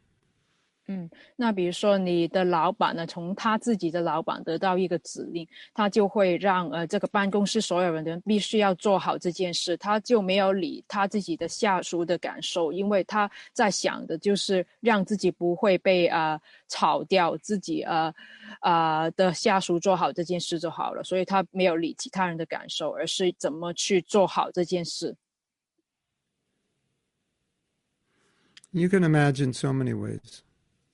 嗯那比如说你的老板呢，从他自己的老板得到一个指令，他就会让呃这个办公室所有人的必须要做好这件事，他就没有理他自己的下属的感受，因为他在想的就是让自己不会被呃炒掉，自己呃呃的下属做好这件事就好了，所以他没有理其他人的感受，而是怎么去做好这件事。You can imagine so many ways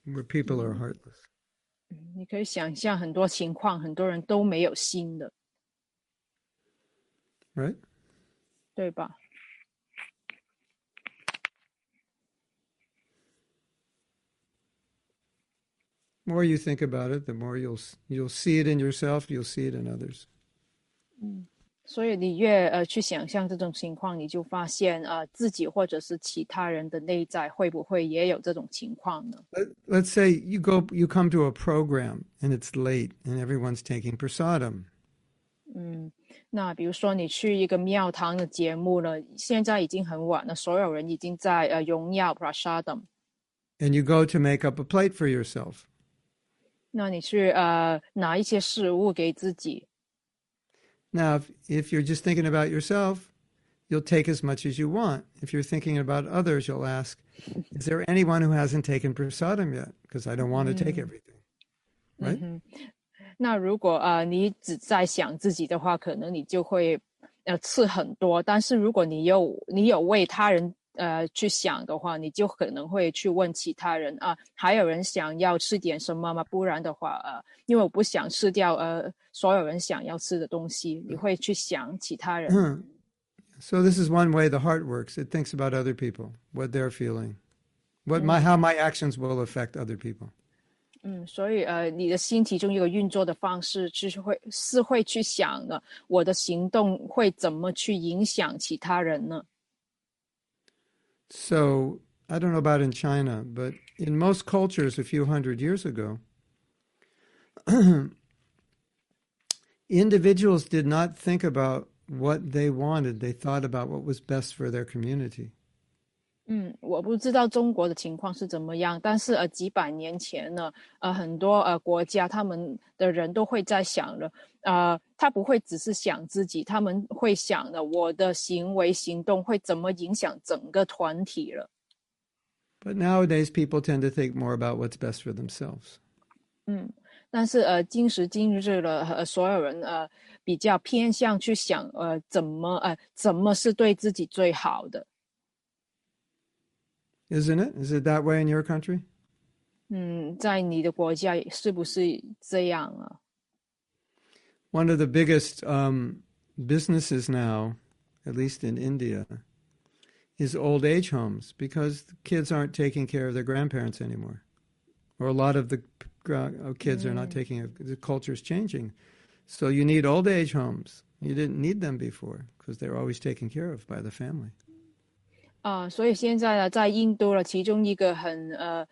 where people are heartless. 你可以想象很多情况，很多人都没有心的， Right? 对吧？ more you think about it, the more you'll you'll see it in yourself. You'll see it in others. 所以你越呃去想象这种情况，你就发现呃自己或者是其他人的内在会不会也有这种情况呢？Let, let's say you go, you come to a program and it's late, and everyone's taking prasadam. 嗯，那比如说你去一个庙堂的节目了，现在已经很晚了，所有人已经在呃荣耀 prasadam，and you go to make up a plate for yourself. 那你去呃拿一些食物给自己。Now, if, if you're just thinking about yourself, you'll take as much as you want. If you're thinking about others, you'll ask, "Is there anyone who hasn't taken prasadam yet? Because I don't want to take everything." Right? 嗯哼，那如果呃你只在想自己的话，可能你就会呃吃很多。但是如果你有你有为他人 呃去想的话，你就可能会去问其他人啊，还有人想要吃点什么吗？不然的话，呃，因为我不想吃掉呃所有人想要吃的东西，你会去想其他人。Hmm. So this is one way the heart works. It thinks about other people, what they're feeling, what my how my actions will affect other people. 嗯，所以呃，你的心其中一个运作的方式，就是会是会去想的，我的行动会怎么去影响其他人呢？So I don't know about in China, but in most cultures a few hundred years ago, individuals did not think about what they wanted. They thought about what was best for their community. 嗯，我不知道中国的情况是怎么样，但是呃，几百年前呢，呃，很多呃国家他们的人都会在想了， 呃，他不会只是想自己，他们会想的，我的行为行动会怎么影响整个团体了。But nowadays, people tend to think more about what's best for themselves. 嗯，但是呃，今时今日了，呃，所有人呃比较偏向去想，呃，怎么呃怎么是对自己最好的。Isn't it? Is it that way in your country? 嗯，在你的国家是不是这样啊？One of the biggest um, businesses now, at least in India, is old age homes because the kids aren't taking care of their grandparents anymore. Or a lot of the gra- uh, kids are not taking the culture's changing. So you need old age homes. You didn't need them before because they were always taken care of by the family. 啊、所以现在呢，在印度了，其中一个很呃是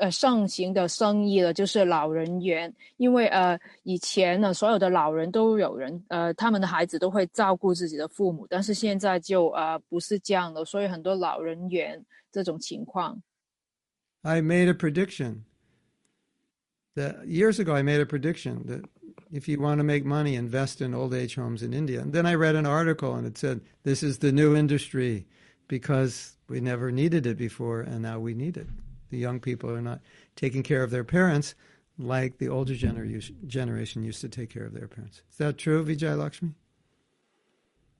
呃盛行的生意了，就是老人院。因为呃以前呢，所有的老人都有人呃他们的孩子都会照顾自己的父母，但是现在就呃不是这样的，所以很多老人院这种情况。I made a prediction that years ago. I made a prediction that if you want to make money, invest in old age homes in India. And then I read an article and it said this is the new industry because we never needed it before and now we need it. The young people are not taking care of their parents like the older gener- generation used to take care of their parents. Is that true, Vijay Lakshmi?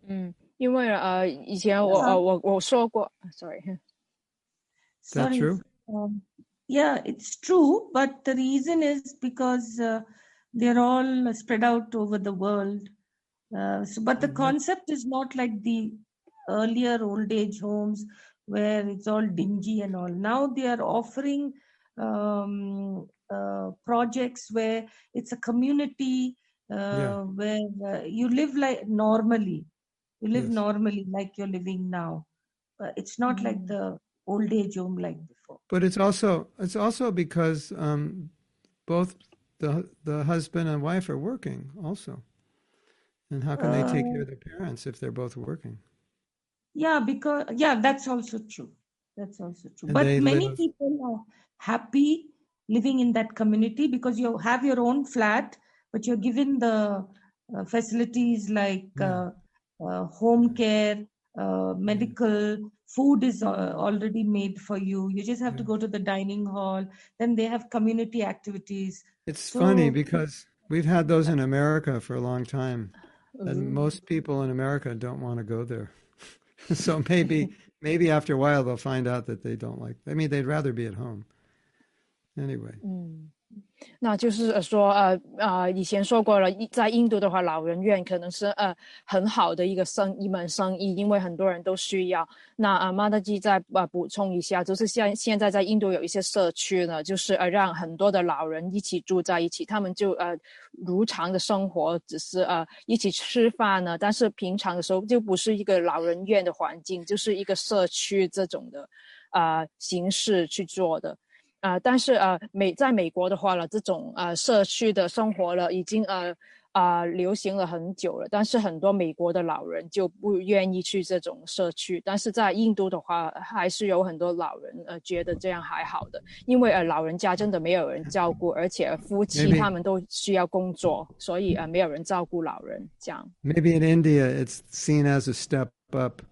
嗯，因为呃以前我呃我我说过，sorry， Is that Sorry. true? Um, yeah, it's true, but the reason is because uh, they're all spread out over the world. Uh, so, but the concept is not like the earlier old age homes where it's all dingy and all. Now they are offering um, uh, projects where it's a community uh, Yeah. where uh, you live like normally. You live Yes. normally like you're living now. Uh, it's not like Mm. the old age home like before. But it's also it's also because um, both the the husband and wife are working also. And how can they take care of their parents if they're both working? Yeah, because yeah, that's also true. That's also true. And But many live- people are happy living in that community because you have your own flat, but you're given the uh, facilities like uh, uh, home care, uh, medical, food is uh, already made for you. You just have to go to the dining hall. Then they have community activities. It's funny because we've had those in America for a long time. And most people in America don't want to go there. so maybe maybe after a while they'll find out that they don't like I mean they'd rather be at home. Anyway. 嗯，那就是说呃呃，以前说过了，在印度的话，老人院可能是呃很好的一个生一门生意，因为很多人都需要。那啊，马德基再呃补充一下，就是像现在在印度有一些社区呢，就是呃让很多的老人一起住在一起，他们就呃如常的生活，只是呃一起吃饭呢，但是平常的时候就不是一个老人院的环境，就是一个社区这种的呃形式去做的。呃，但是呃，美在美国的话了，这种呃社区的生活了，已经呃啊、流行了很久了。但是很多美国的老人就不愿意去这种社区，但是在印度的话，还是有很多老人呃觉得这样还好的，因为呃老人家真的没有人照顾，而且夫妻他们都需要工作，所以呃没有人照顾老人这样。Maybe in India it's seen as a step up,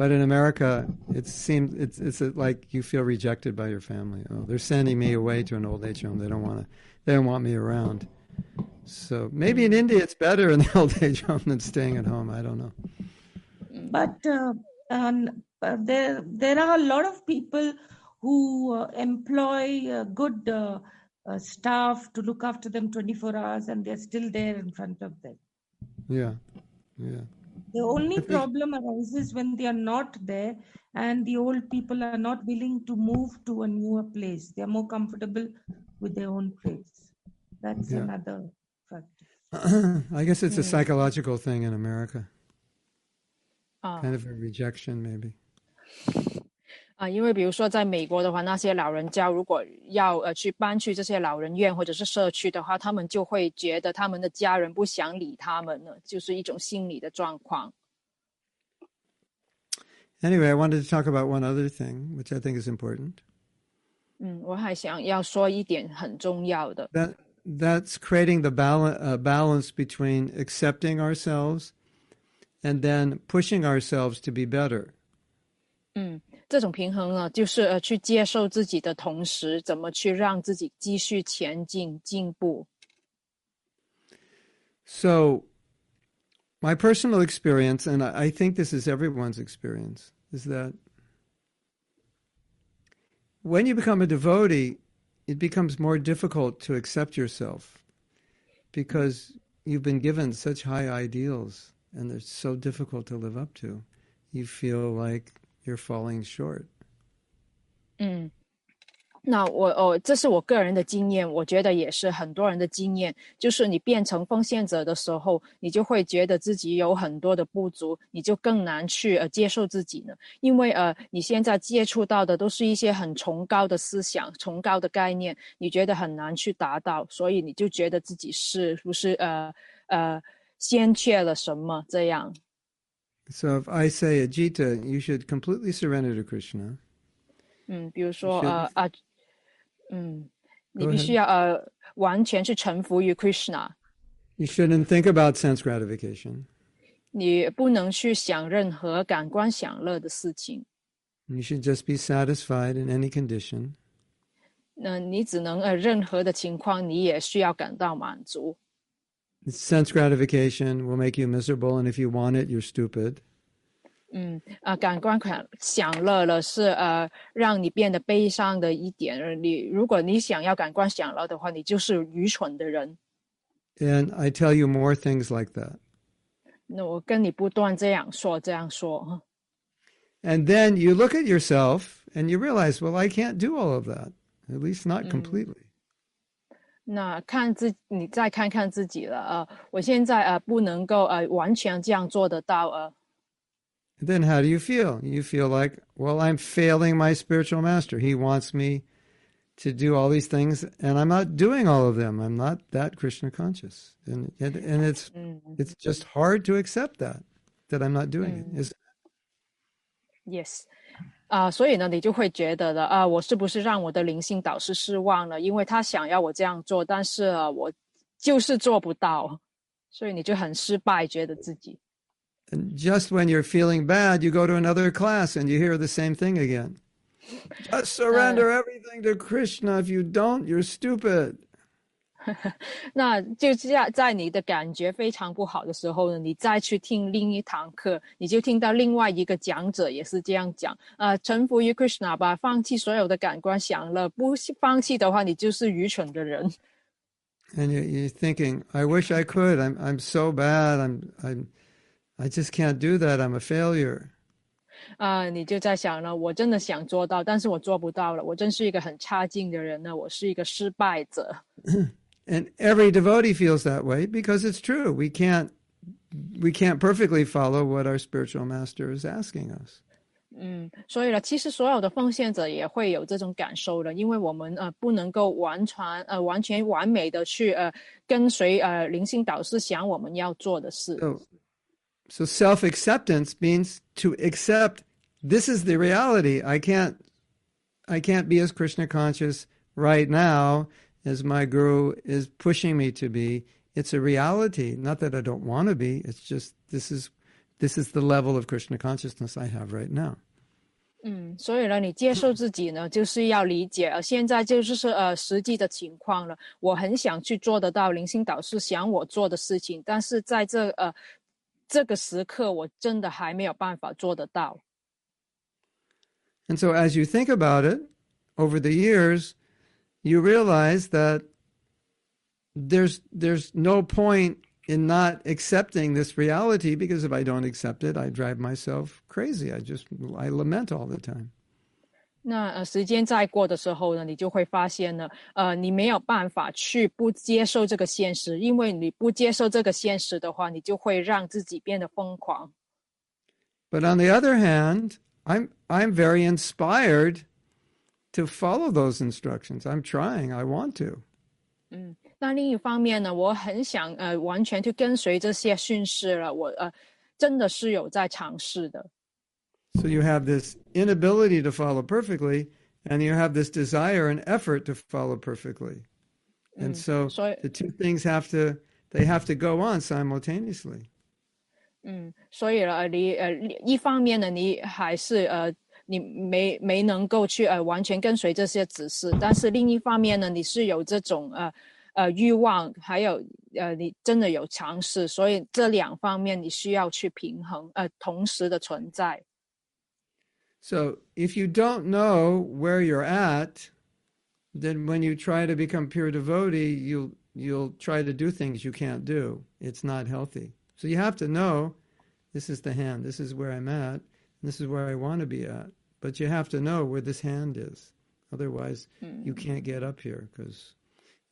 but in America it seems it's it's like you feel rejected by your family. Oh, they're sending me away to an old age home. They don't want to. They don't want me around. So maybe in India it's better in the old age home than staying at home. I don't know. but uh, uh, there there are a lot of people who uh, employ uh, good uh, uh, staff to look after them 24 hours and they're still there in front of them Yeah, yeah. The only problem arises when they are not there and the old people are not willing to move to a newer place. They're more comfortable with their own place. That's Yeah. another factor. I guess it's a psychological thing in America, oh. 啊、kind of a rejection, maybe. 啊，因为比如说在美国的话，那些老人家如果要呃去搬去这些老人院或者是社区的话，他们就会觉得他们的家人不想理他们了，就是一种心理的状况。Anyway, I wanted to talk about one other thing, which I think is important. 嗯，我还想要说一点很重要的，That that's creating the balance uh, balance between accepting ourselves and then pushing ourselves to be better. 嗯，这种平衡呢，就是呃去接受自己的同时，怎么去让自己继续前进进步。 So, my personal experience, and I, I think this is everyone's experience, is that when you become a devotee, it becomes more difficult to accept yourself because you've been given such high ideals and they're so difficult to live up to. You feel like you're falling short. 嗯，那我哦，这是我个人的经验，我觉得也是很多人的经验。就是你变成奉献者的时候，你就会觉得自己有很多的不足，你就更难去呃接受自己呢。因为呃你现在接触到的都是一些很崇高的思想、崇高的概念，你觉得很难去达到，所以你就觉得自己是不是呃呃先缺了什么这样。So, if I say, Ajita, you should completely surrender to Krishna. 嗯，比如说是呃啊，嗯，你 Go 必 ahead. 须要呃完全去臣服于 Krishna， You shouldn't think about sense gratification. 你不能去想任何感官享乐的事情， You should just be satisfied in any condition. 那你只能呃任何的情况你也需要感到满足。 Sense gratification will make you miserable, and if you want it, you're stupid. 嗯啊、感官享享乐了是呃让你变得悲伤的一点，而你如果你想要感官享乐的话，你就是愚蠢的人。 And I tell you more things like that. 那我跟你不断这样说这样说， And then you look at yourself and you realize, well, I can't do all of that, at least not completely. 那看自你再看看自己了呃，我现在呃不能够呃完全这样做得到呃。 Then how do you feel? You feel like, well, I'm failing my spiritual master. He wants me to do all these things, and I'm not doing all of them. I'm not that Krishna conscious, and and, and it's it's just hard to accept that that I'm not doing it. Is Yes， 啊、所以呢，你就会觉得的啊、我是不是让我的灵性导师失望了？因为他想要我这样做，但是、呃我就是做不到，所以你就很失败，觉得自己。And just when you're feeling bad, you go to another class and you hear the same thing again. Just surrender everything to Krishna. If you don't, you're stupid. 那就这样，在你的感觉非常不好的时候呢，你再去听另一堂课，你就听到另外一个讲者也是这样讲啊、臣服于 Krishna 吧，放弃所有的感官享乐，不放弃的话，你就是愚蠢的人。And you, you're thinking, I wish I could. I'm I'm so bad. I'm I'm I just can't do that. I'm a failure. 啊、你就在想了，我真的想做到，但是我做不到了，我真是一个很差劲的人呢，我是一个失败者。And every devotee feels that way because it's true. We can't we can't perfectly follow what our spiritual master is asking us. 嗯，所以呢，其实所有的奉献者也会有这种感受的，因为我们呃不能够完全呃完全完美的去呃跟随呃灵性导师想我们要做的事。 So, so self acceptance means to accept this is the reality. I can't I can't be as Krishna conscious right now as my guru is pushing me to be. It's a reality. Not that I don't want to be. It's just this is this is the level of Krishna consciousness I have right now. 嗯，所以呢，你接受自己呢，就是要理解，呃，现在就是呃实际的情况了。我很想去做得到灵性导师想我做的事情，但是在这呃这个时刻，我真的还没有办法做得到。 And so as you think about it over the years, you realize that there's there's no point in not accepting this reality because if I don't accept it, I drive myself crazy. I just I lament all the time. 那呃，时间再过的时候呢，你就会发现呢，呃，你没有办法去不接受这个现实，因为你不接受这个现实的话，你就会让自己变得疯狂。 But on the other hand, I'm I'm very inspired to follow those instructions. I'm trying. I want to. 嗯，那另一方面呢，我很想呃完全去跟随这些训示了，我呃真的是有在尝试的。 So you have this inability to follow perfectly, and you have this desire and effort to follow perfectly. And so 所以 the two things have to they have to go on simultaneously. 嗯，所以呢，你呃一方面呢，你还是呃 你没没能够去呃完全跟随这些指示，但是另一方面呢，你是有这种呃呃欲望，还有呃你真的有尝试，所以这两方面你需要去平衡，呃同时的存在。 So if you don't know where you're at, then when you try to become pure devotee, you'll you'll try to do things you can't do. It's not healthy. So you have to know this is the hand, this is where I'm at, and this is where I want to be at. But you have to know where this hand is. Otherwise, hmm. you can't get up here because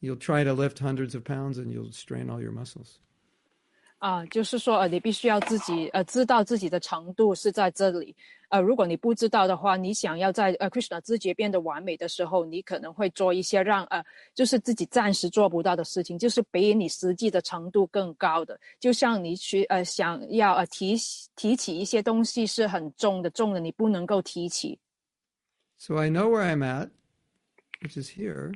you'll try to lift hundreds of pounds and you'll strain all your muscles. 啊，就是说，呃，你必须要自己呃知道自己的程度是在这里。呃，如果你不知道的话，你想要在呃 Krishna 自觉变得完美的时候，你可能会做一些让呃就是自己暂时做不到的事情，就是比你实际的程度更高的。就像你去呃想要呃提提起一些东西是很重的，重的你不能够提起。So I know where I'm at, which is here,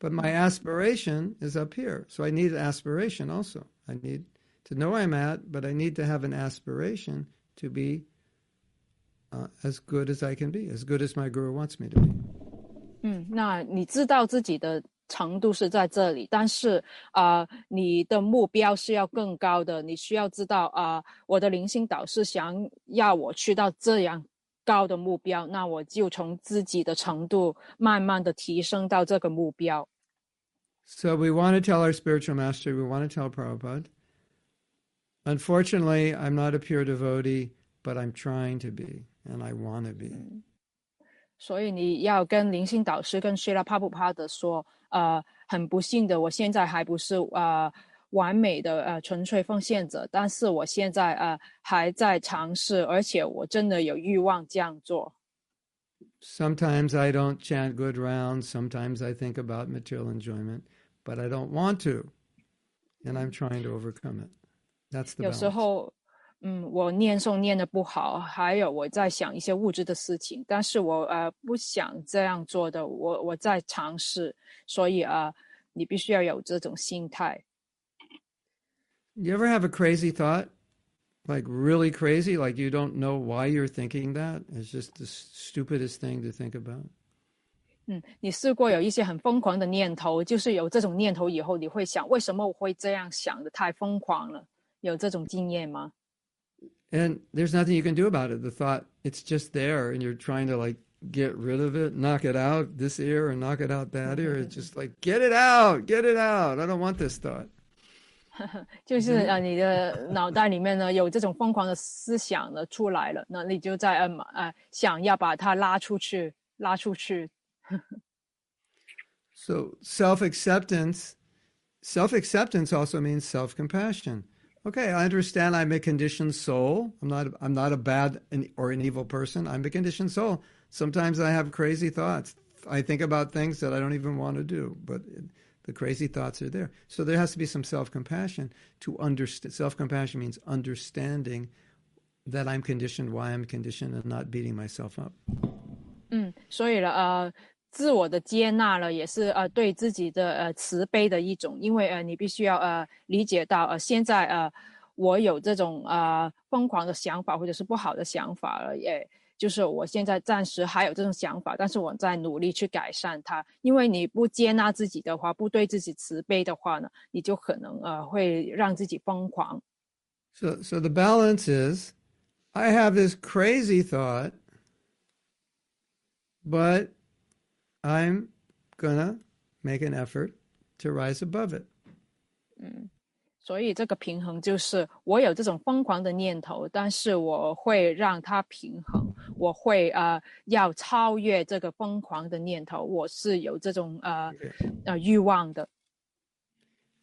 but my aspiration is up here. So I need aspiration also. I need to know I'm at, but I need to have an aspiration to be uh, as good as I can be, as good as my guru wants me to be. 嗯，那你知道自己的程度是在这里，但是啊、呃你的目标是要更高的。你需要知道啊、我的灵性导师想要我去到这样高的目标，那我就从自己的程度慢慢的提升到这个目标。 So we want to tell our spiritual master, we want to tell Prabhupada. Unfortunately, I'm not a pure devotee, but I'm trying to be, and I want to be. 所以你要跟灵性导师跟 Srila 帕布帕德说，呃，很不幸的，我现在还不是呃完美的呃纯粹奉献者，但是我现在呃还在尝试，而且我真的有欲望这样做。Sometimes I don't chant good rounds. Sometimes I think about material enjoyment, but I don't want to, and I'm trying to overcome it. That's the 有时候，嗯，我念诵念的不好，还有我在想一些物质的事情，但是我呃不想这样做的，我我在尝试，所以呃，你必须要有这种心态。You ever have a crazy thought? Like really crazy? Like you don't know why you're thinking that? It's just the stupidest thing to think about. 嗯，你试过有一些很疯狂的念头，就是有这种念头以后，你会想，为什么我会这样想的？太疯狂了，有这种经验吗？ And there's nothing you can do about it. The thought, it's just there, and you're trying to like get rid of it, knock it out this ear and knock it out that ear. It's just like, get it out, get it out. I don't want this thought. 就是呃，你的脑袋里面呢有这种疯狂的思想呢出来了，那你就在呃呃想要把它拉出去，拉出去。 So self acceptance, self acceptance also means self compassion. Okay, I understand I'm a conditioned soul. I'm not. I'm not a bad or an evil person. I'm a conditioned soul. Sometimes I have crazy thoughts. I think about things that I don't even want to do, but it, the crazy thoughts are there. So there has to be some self compassion to understand. Self compassion means understanding that I'm conditioned, why I'm conditioned, and not beating myself up. 嗯，所以呢，呃， 自我的接纳了，也是呃对自己的呃慈悲的一种，因为呃你必须要呃理解到呃现在呃我有这种呃疯狂的想法或者是不好的想法了，也就是我现在暂时还有这种想法，但是我在努力去改善它。因为你不接纳自己的话，不对自己慈悲的话呢，你就可能呃会让自己疯狂。So, so the balance is, I have this crazy thought, but I'm gonna make an effort to rise above it. 所以这个平衡就是我有这种疯狂的念头，但是我会让它平衡，我会呃要超越这个疯狂的念头，我是有这种呃呃欲望的。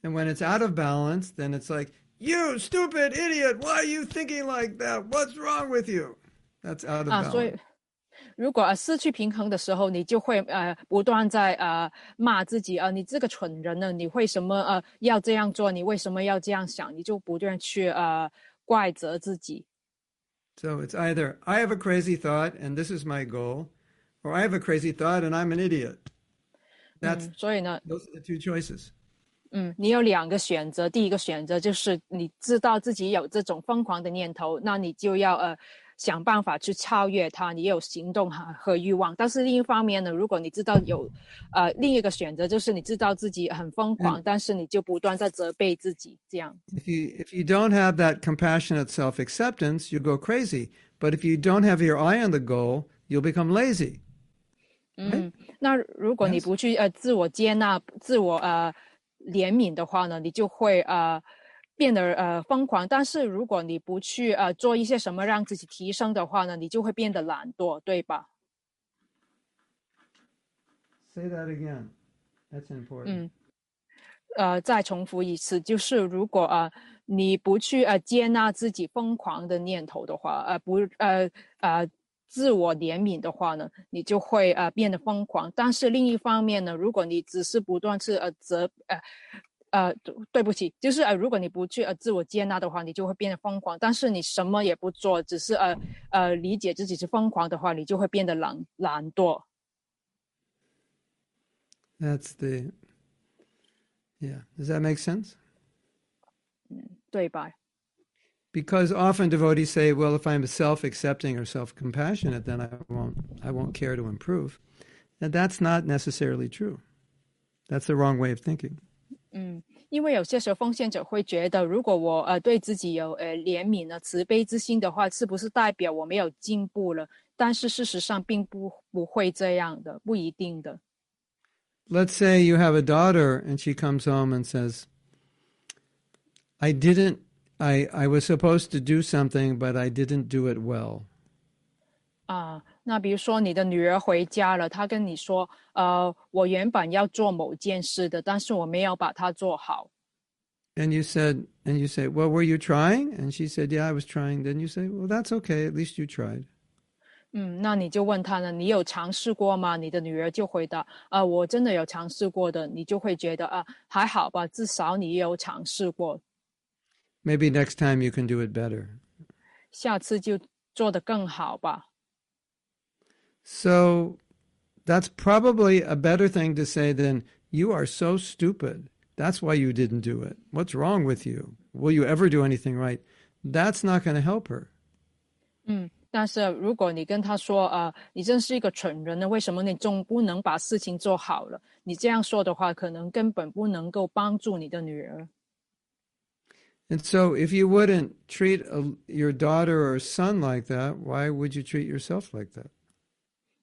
And when it's out of balance, then it's like, you stupid idiot, why are you thinking like that? What's wrong with you? That's out of 啊，所以 balance. 如果呃失去平衡的时候，你就会呃不断在呃骂自己啊、呃，你这个蠢人呢，你为什么呃要这样做？你为什么要这样想？你就不断去呃怪责自己。So it's either I have a crazy thought and this is my goal, or I have a crazy thought and I'm an idiot. That's 嗯，所以呢，those are the two choices. 嗯，你有两个选择，第一个选择就是你知道自己有这种疯狂的念头，那你就要呃想办法去超越它，你有行动和和欲望。但是另一方面呢，如果你知道有呃另一个选择，就是你知道自己很疯狂，但是你就不断在责备自己，这样。If you if you don't have that compassionate self acceptance, you go crazy. But if you don't have your eye on the goal, you'll become lazy. 嗯，那如果你不去呃自我接纳、自我呃怜悯的话呢，你就会呃变得呃疯狂。但是如果你不去呃做一些什么让自己提升的话呢，你就会变得懒惰，对吧？Say that again. That's important. 嗯，呃，再重复一次，就是如果呃你不去呃接纳自己疯狂的念头的话，呃不呃呃自我怜悯的话呢，你就会呃变得疯狂。但是另一方面呢，如果你只是不断是呃责呃呃对不起，就是呃如果你不去呃自我接纳的话，你就会变得疯狂。但是你什么也不做，只是呃呃理解自己是疯狂的话，你就会变得懒懒惰。 That's the Yeah. Does that make sense? 对吧？ Because often devotees say, well, if I'm self-accepting or self-compassionate, then I won't I won't care to improve. And that's not necessarily true. That's the wrong way of thinking. 嗯，因为有些时候奉献者会觉得，如果我呃对自己有呃怜悯呢、慈悲之心的话，是不是代表我没有进步了？但是事实上并不不会这样的，不一定的。 Let's say you have a daughter and she comes home and says, I didn't I I was supposed to do something but I didn't do it well. 啊， 那比如说你的女儿回家了，她跟你说，呃，我原本要做某件事的，但是我没有把它做好。And you said and you say, "Well, were you trying?" And she said, "Yeah, I was trying." Then you say, "Well, that's okay. At least you tried." 嗯，那你就问她呢，你有尝试过吗？你的女儿就回答，啊、我真的有尝试过的。你就会觉得啊、还好吧，至少你有尝试过，Maybe next time you can do it better. 下次就做得更好吧。So that's probably a better thing to say than you are so stupid. That's why you didn't do it. What's wrong with you? Will you ever do anything right? That's not going to help her. 嗯，但是如果你跟他说，呃，你真是一个蠢人呢，为什么你总不能把事情做好了？你这样说的话，可能根本不能够帮助你的女儿。 And so if you wouldn't treat a, your daughter or son like that, why would you treat yourself like that?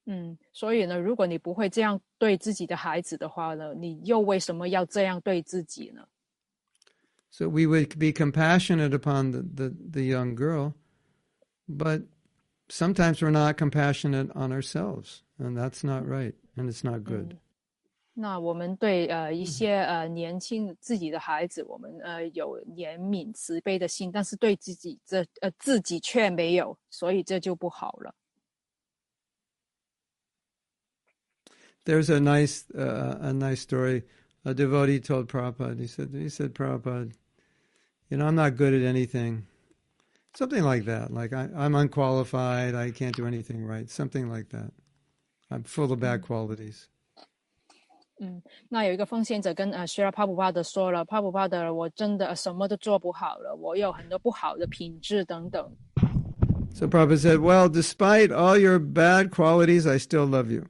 嗯，所以呢，如果你不会这样对自己的孩子的话呢，你又为什么要这样对自己呢？So we would be compassionate upon the, the, the young girl, but sometimes we're not compassionate on ourselves, and that's not right, and it's not good. 那我们对呃一些呃年轻自己的孩子，我们呃有怜悯慈悲的心，但是对自己这呃自己却没有，所以这就不好了。There's a nice uh, a nice story. A devotee told Prabhupada. He said he said Prabhupada, you know I'm not good at anything, something like that. Like I, I'm unqualified. I can't do anything right. Something like that. I'm full of bad qualities. 那有一个奉献者跟呃 s h i r a 帕普帕德说了，帕普帕德，我真的什么都做不好了，我有很多不好的品质等等。 So Prabhupada said, well, despite all your bad qualities, I still love you.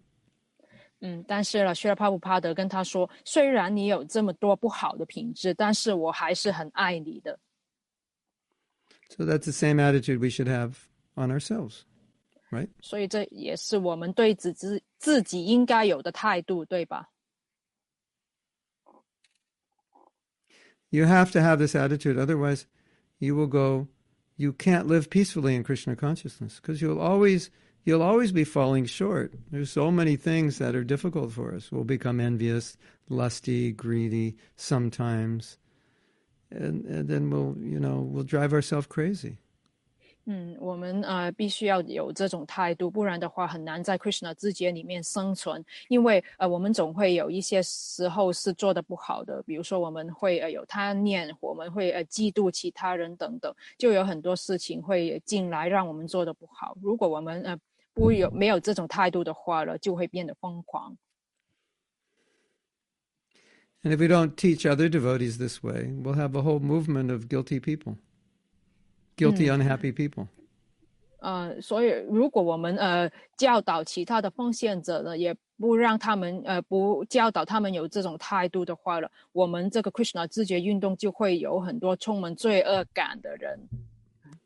嗯，但是了 s h i r a 帕普帕德跟他说，虽然你有这么多不好的品质，但是我还是很爱你的。 So that's the same attitude we should have on ourselves, right? 所以这也是我们对自自自己应该有的态度，对吧？ You have to have this attitude, otherwise, you will go. You can't live peacefully in Krishna consciousness because you'll always you'll always be falling short. There's so many things that are difficult for us. We'll become envious, lusty, greedy sometimes, and, and then we'll you know we'll drive ourselves crazy. 嗯，我们呃必须要有这种态度，不然的话很难在 Krishna 之节里面生存。因为呃我们总会有一些时候是做的不好的，比如说我们会呃有贪念，我们会呃嫉妒其他人等等，就有很多事情会进来让我们做的不好。如果我们呃 不有没有这种态度的话了，就会变得疯狂。And if we don't teach other devotees this way, we'll have a whole movement of guilty people, guilty, unhappy people. 呃，所以如果我们呃教导其他的奉献者呢，也不让他们呃不教导他们有这种态度的话了，我们这个 Krishna 自觉运动就会有很多充满罪恶感的人。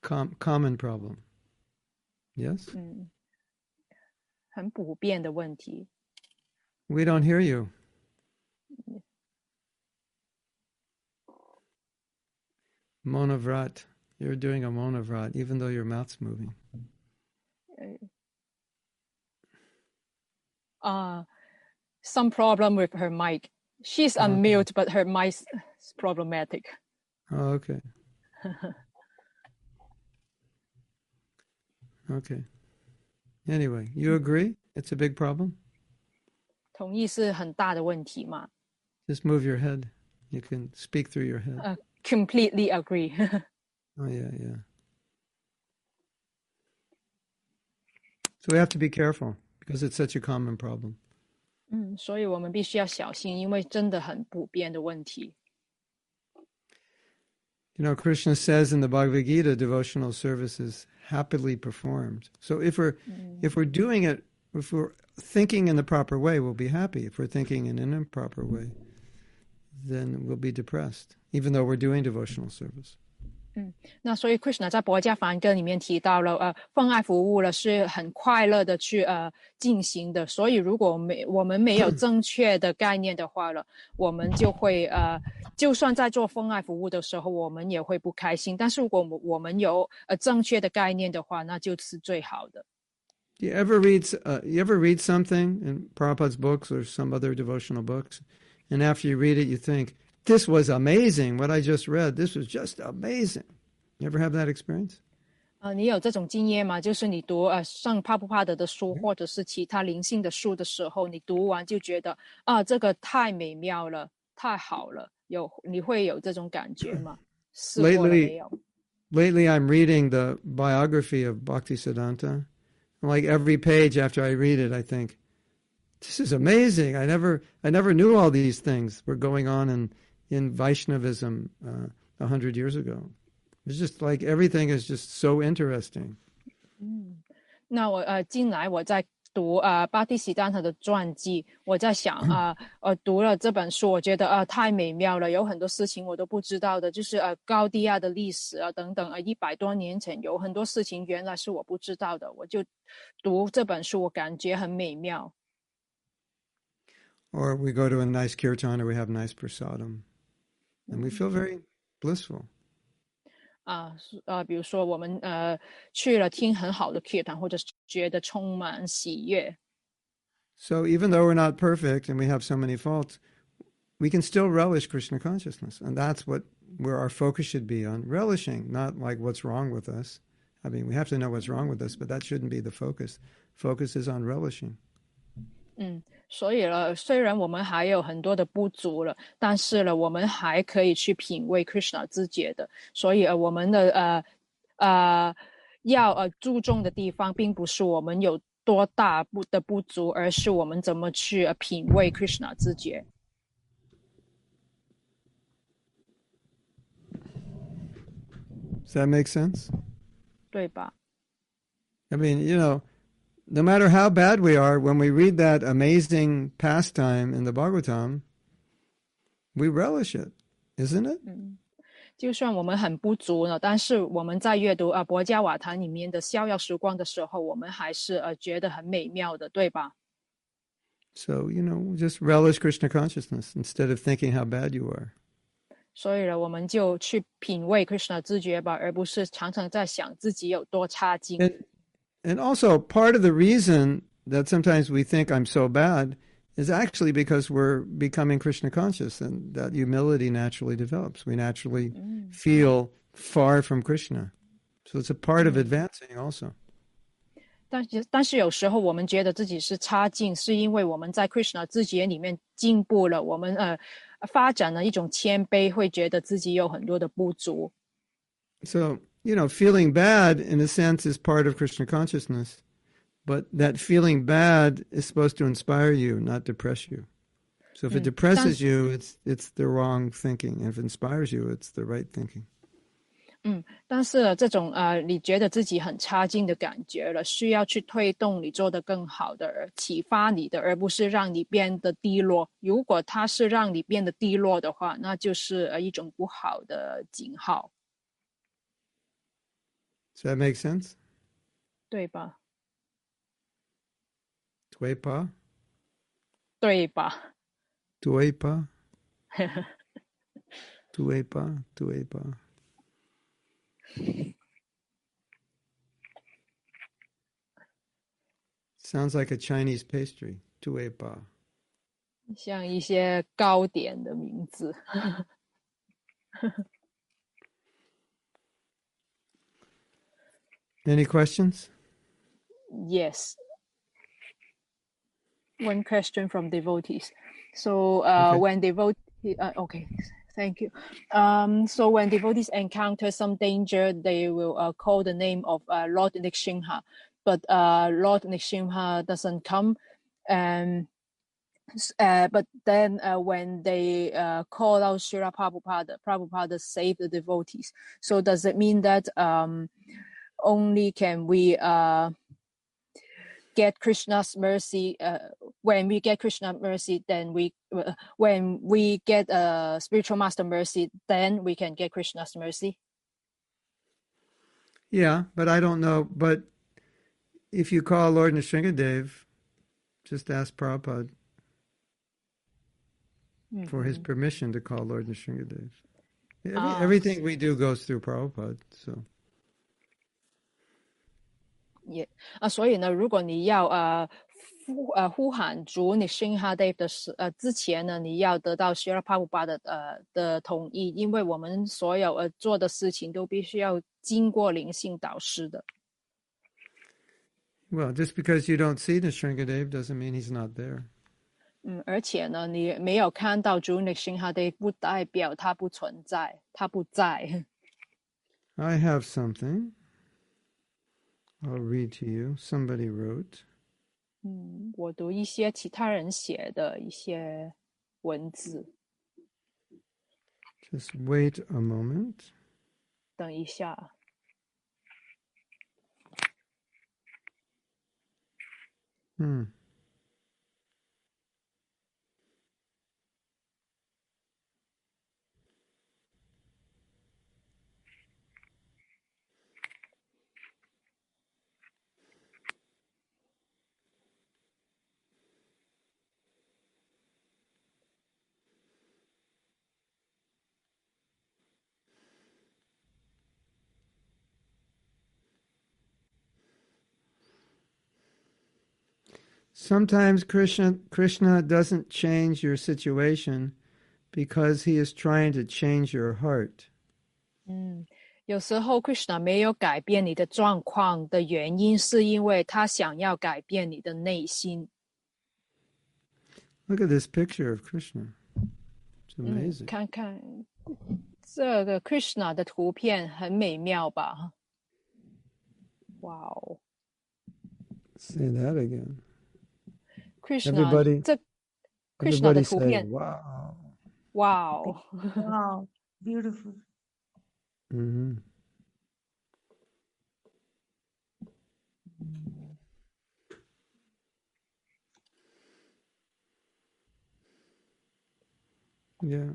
com- common problem. Yes? 嗯，很普遍的问题。 We don't hear you. Monavrat. You're doing a monavrat, even though your mouth's moving. 啊、s o m e problem with her mic. She's unmute, but her mic is problematic. Oh, okay. okay. Anyway, you agree? It's a big problem? 同意是很大的问题嘛？ Just move your head. You can speak through your head. 呃、c o m p l e t e l y agree. Oh, yeah, yeah. So we have to be careful because it's such a common problem. 嗯，所以我们必须要小心，因为真的很普遍的问题。 You know, Krishna says in the Bhagavad Gita, devotional service is happily performed. So if we're mm. if we're doing it, if we're thinking in the proper way, we'll be happy. If we're thinking in an improper way, then we'll be depressed, even though we're doing devotional service. 那所以 Krishna 在《博家梵歌》里面提到了，呃，奉爱服务了是很快乐的去呃进行的。所以如果没我们没有正确的概念的话了，我们就会呃，就算在做奉爱服务的时候，我们也会不开心。但是如果我们我们有呃正确的概念的话，那就是最好的。Do you ever read uh, you ever read something in Prabhupada's books or some other devotional books, and after you read it, you think this was amazing. What I just read, this was just amazing. You ever have that experience? 呃，你有这种经验吗？就是你读呃上帕布帕德的书，或者是其他灵性的书的时候，你读完就觉得啊，这个太美妙了，太好了，有你会有这种感觉吗？试过了 Lately- 没有？ Lately, I'm reading the biography of Bhaktisiddhanta. And like every page after I read it, I think, this is amazing. I never, I never knew all these things were going on in, in Vaishnavism uh, a hundred years ago. It's just like everything is just so interesting. 那我呃近来我在读呃巴蒂喜丹特的传记，我在想啊呃读了这本书，我觉得呃太美妙了，有很多事情我都不知道的，就是呃高地亚的历史啊等等，呃一百多年前有很多事情原来是我不知道的，我就读这本书，我感觉很美妙。 Or we go to a nice kirtan or we have nice prasadam, and we feel very blissful. 啊，是呃，比如说我们呃去了听很好的 kirtan，或者是觉得充满喜悦， So even though we're not perfect and we have so many faults, we can still relish Krishna consciousness. And that's what where our focus should be on relishing, not like what's wrong with us. I mean, we have to know what's wrong with us, but that shouldn't be the focus. Focus is on relishing. 嗯， 所以呢，虽然我们还有很多的不足了，但是呢，我们还可以去品味 Krishna 自觉的。所以呃，我们的呃呃要呃注重的地方，并不是我们有多大不的不足，而是我们怎么去、呃、品味 Krishna 自觉。Does that make sense? 对吧？I mean, you know, no matter how bad we are, when we read that amazing pastime in the Bhagavatam, we relish it, isn't it? 就算我们很不足呢，但是我们在阅读啊《博加瓦坛》里面的逍遥时光的时候，我们还是呃觉得很美妙的，对吧？ So, you know, just relish Krishna consciousness instead of thinking how bad you are. 所以呢，我们就去品味 Krishna 知觉吧，而不是常常在想自己有多差劲。 And, and also, part of the reason that sometimes we think I'm so bad is actually because we're becoming Krishna conscious and that humility naturally develops. We naturally feel far from Krishna. So it's a part of advancing also. 但是但是有时候我们觉得自己是差劲，是因为我们在 Krishna 知觉里面进步了，我们呃发展了一种谦卑，会觉得自己有很多的不足。 So, you know, feeling bad in a sense is part of Krishna consciousness, but that feeling bad is supposed to inspire you, not depress you. So if it Mm. depresses you, it's it's the wrong thinking. If it inspires you, it's the right thinking. 但是这种呃，你觉得自己很差劲的感觉了，需要去推动你做得更好的，而启发你的，而不是让你变得低落。如果它是让你变得低落的话，那就是呃一种不好的警号， Does that make sense? 对吧？ Dwepa? 对吧？ Dwepa? Dwepa? Dwepa? Sounds like a Chinese pastry. Dwepa. 像一些糕点的名字。 Any questions? Yes. One question from devotees. So uh, Okay. when devotee, uh, okay, thank you. Um, so when devotees encounter some danger, they will uh, call the name of uh, Lord Nrsimha, but uh, Lord Nrsimha doesn't come. Um, uh, but then uh, when they uh, call out Srila Prabhupada, Prabhupada save the devotees. So does it mean that um, only can we uh, get Krishna's mercy. Uh, when we get Krishna's mercy, then we uh, when we get a spiritual master mercy, then we can get Krishna's mercy. Yeah, but I don't know. But if you call Lord Nrsingadev, just ask Prabhupada for his permission to call Lord Nrsingadev. Every, Ah. everything we do goes through Prabhupada. So 也啊，所以呢，如果你要呃呼呃呼喊主你 s i n h a Dev 的时呃之前呢，你要得到 s h i r a Prabhupada 的呃的同意，因为我们所有呃做的事情都必须要经过灵性导师的。well, just because you don't see Nrsingadev doesn't mean he's not there. 嗯，而且呢，你没有看到主你 s h a Dev，不代表他不存在，他不在。I have something. I'll read to you. Somebody wrote. 嗯，我读一些其他人写的一些文字， Just wait a moment. 等一下。 Hmm. Sometimes Krishna Krishna doesn't change your situation because he is trying to change your heart. 嗯，有时候 Krishna 没有改变你的状况的原因，是因为他想要改变你的内心。 Look at this picture of Krishna. It's 嗯， amazing. 看看这个 Krishna 的图片很美妙吧？哇哦 Say that again. Krishna everybody, 这 Krishna 的图片。Wow. Wow. Wow. Beautiful. Mm-hmm. Yeah.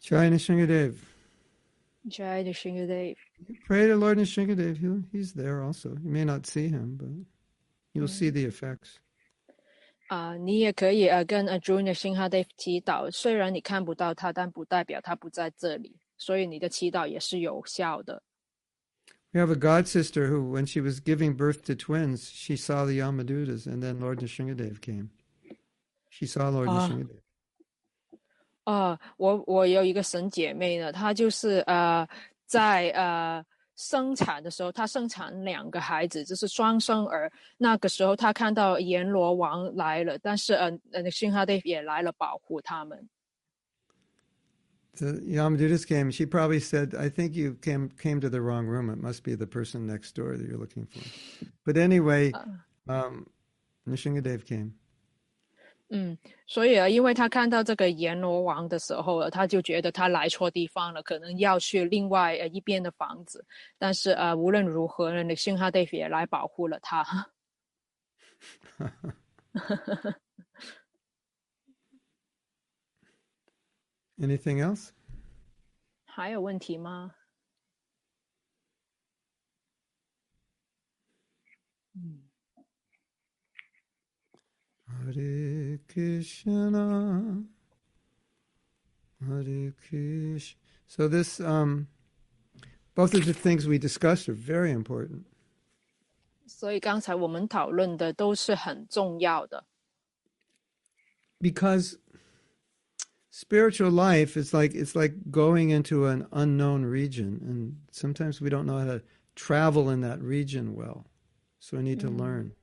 Jai Nrsingadev. Jai Pray to Lord Nrsingadev. He, he's there also. You may not see him, but you'll see the effects. 啊、uh,，你也可以呃跟 Arjuna Singhadev 祈祷，虽然你看不到他，但不代表他不在这里，所以你的祈祷也是有效的。We have a god sister who, when she was giving birth to twins, she saw the Yamadutas, and then Lord Nrsingadev came. She saw Lord uh, 啊、我我有一个神姐妹呢，她就是呃在呃生产的时候，她生产两个孩子，就是双生儿。那个时候她看到阎罗王来了，但是呃呃辛哈德也来了保护他们。The Yamadutas came. She probably said, "I think you came came to the wrong room. It must be the person next door that you're looking for." But anyway, um, Nishingadev came. 嗯，所以啊，因为他看到这个阎罗王的时候啊，他就觉得他来错地方了，可能要去另外呃一边的房子。但是呃，无论如何呢，那辛哈德也来保护了他。Anything else? 还有问题吗？Hare Krishna, Hare Krishna. So this, um, both of the things we discussed are very important. 所以刚才我们讨论的都是很重要的。 because spiritual life is like it's like going into an unknown region and sometimes we don't know how to travel in that region well so we need to learn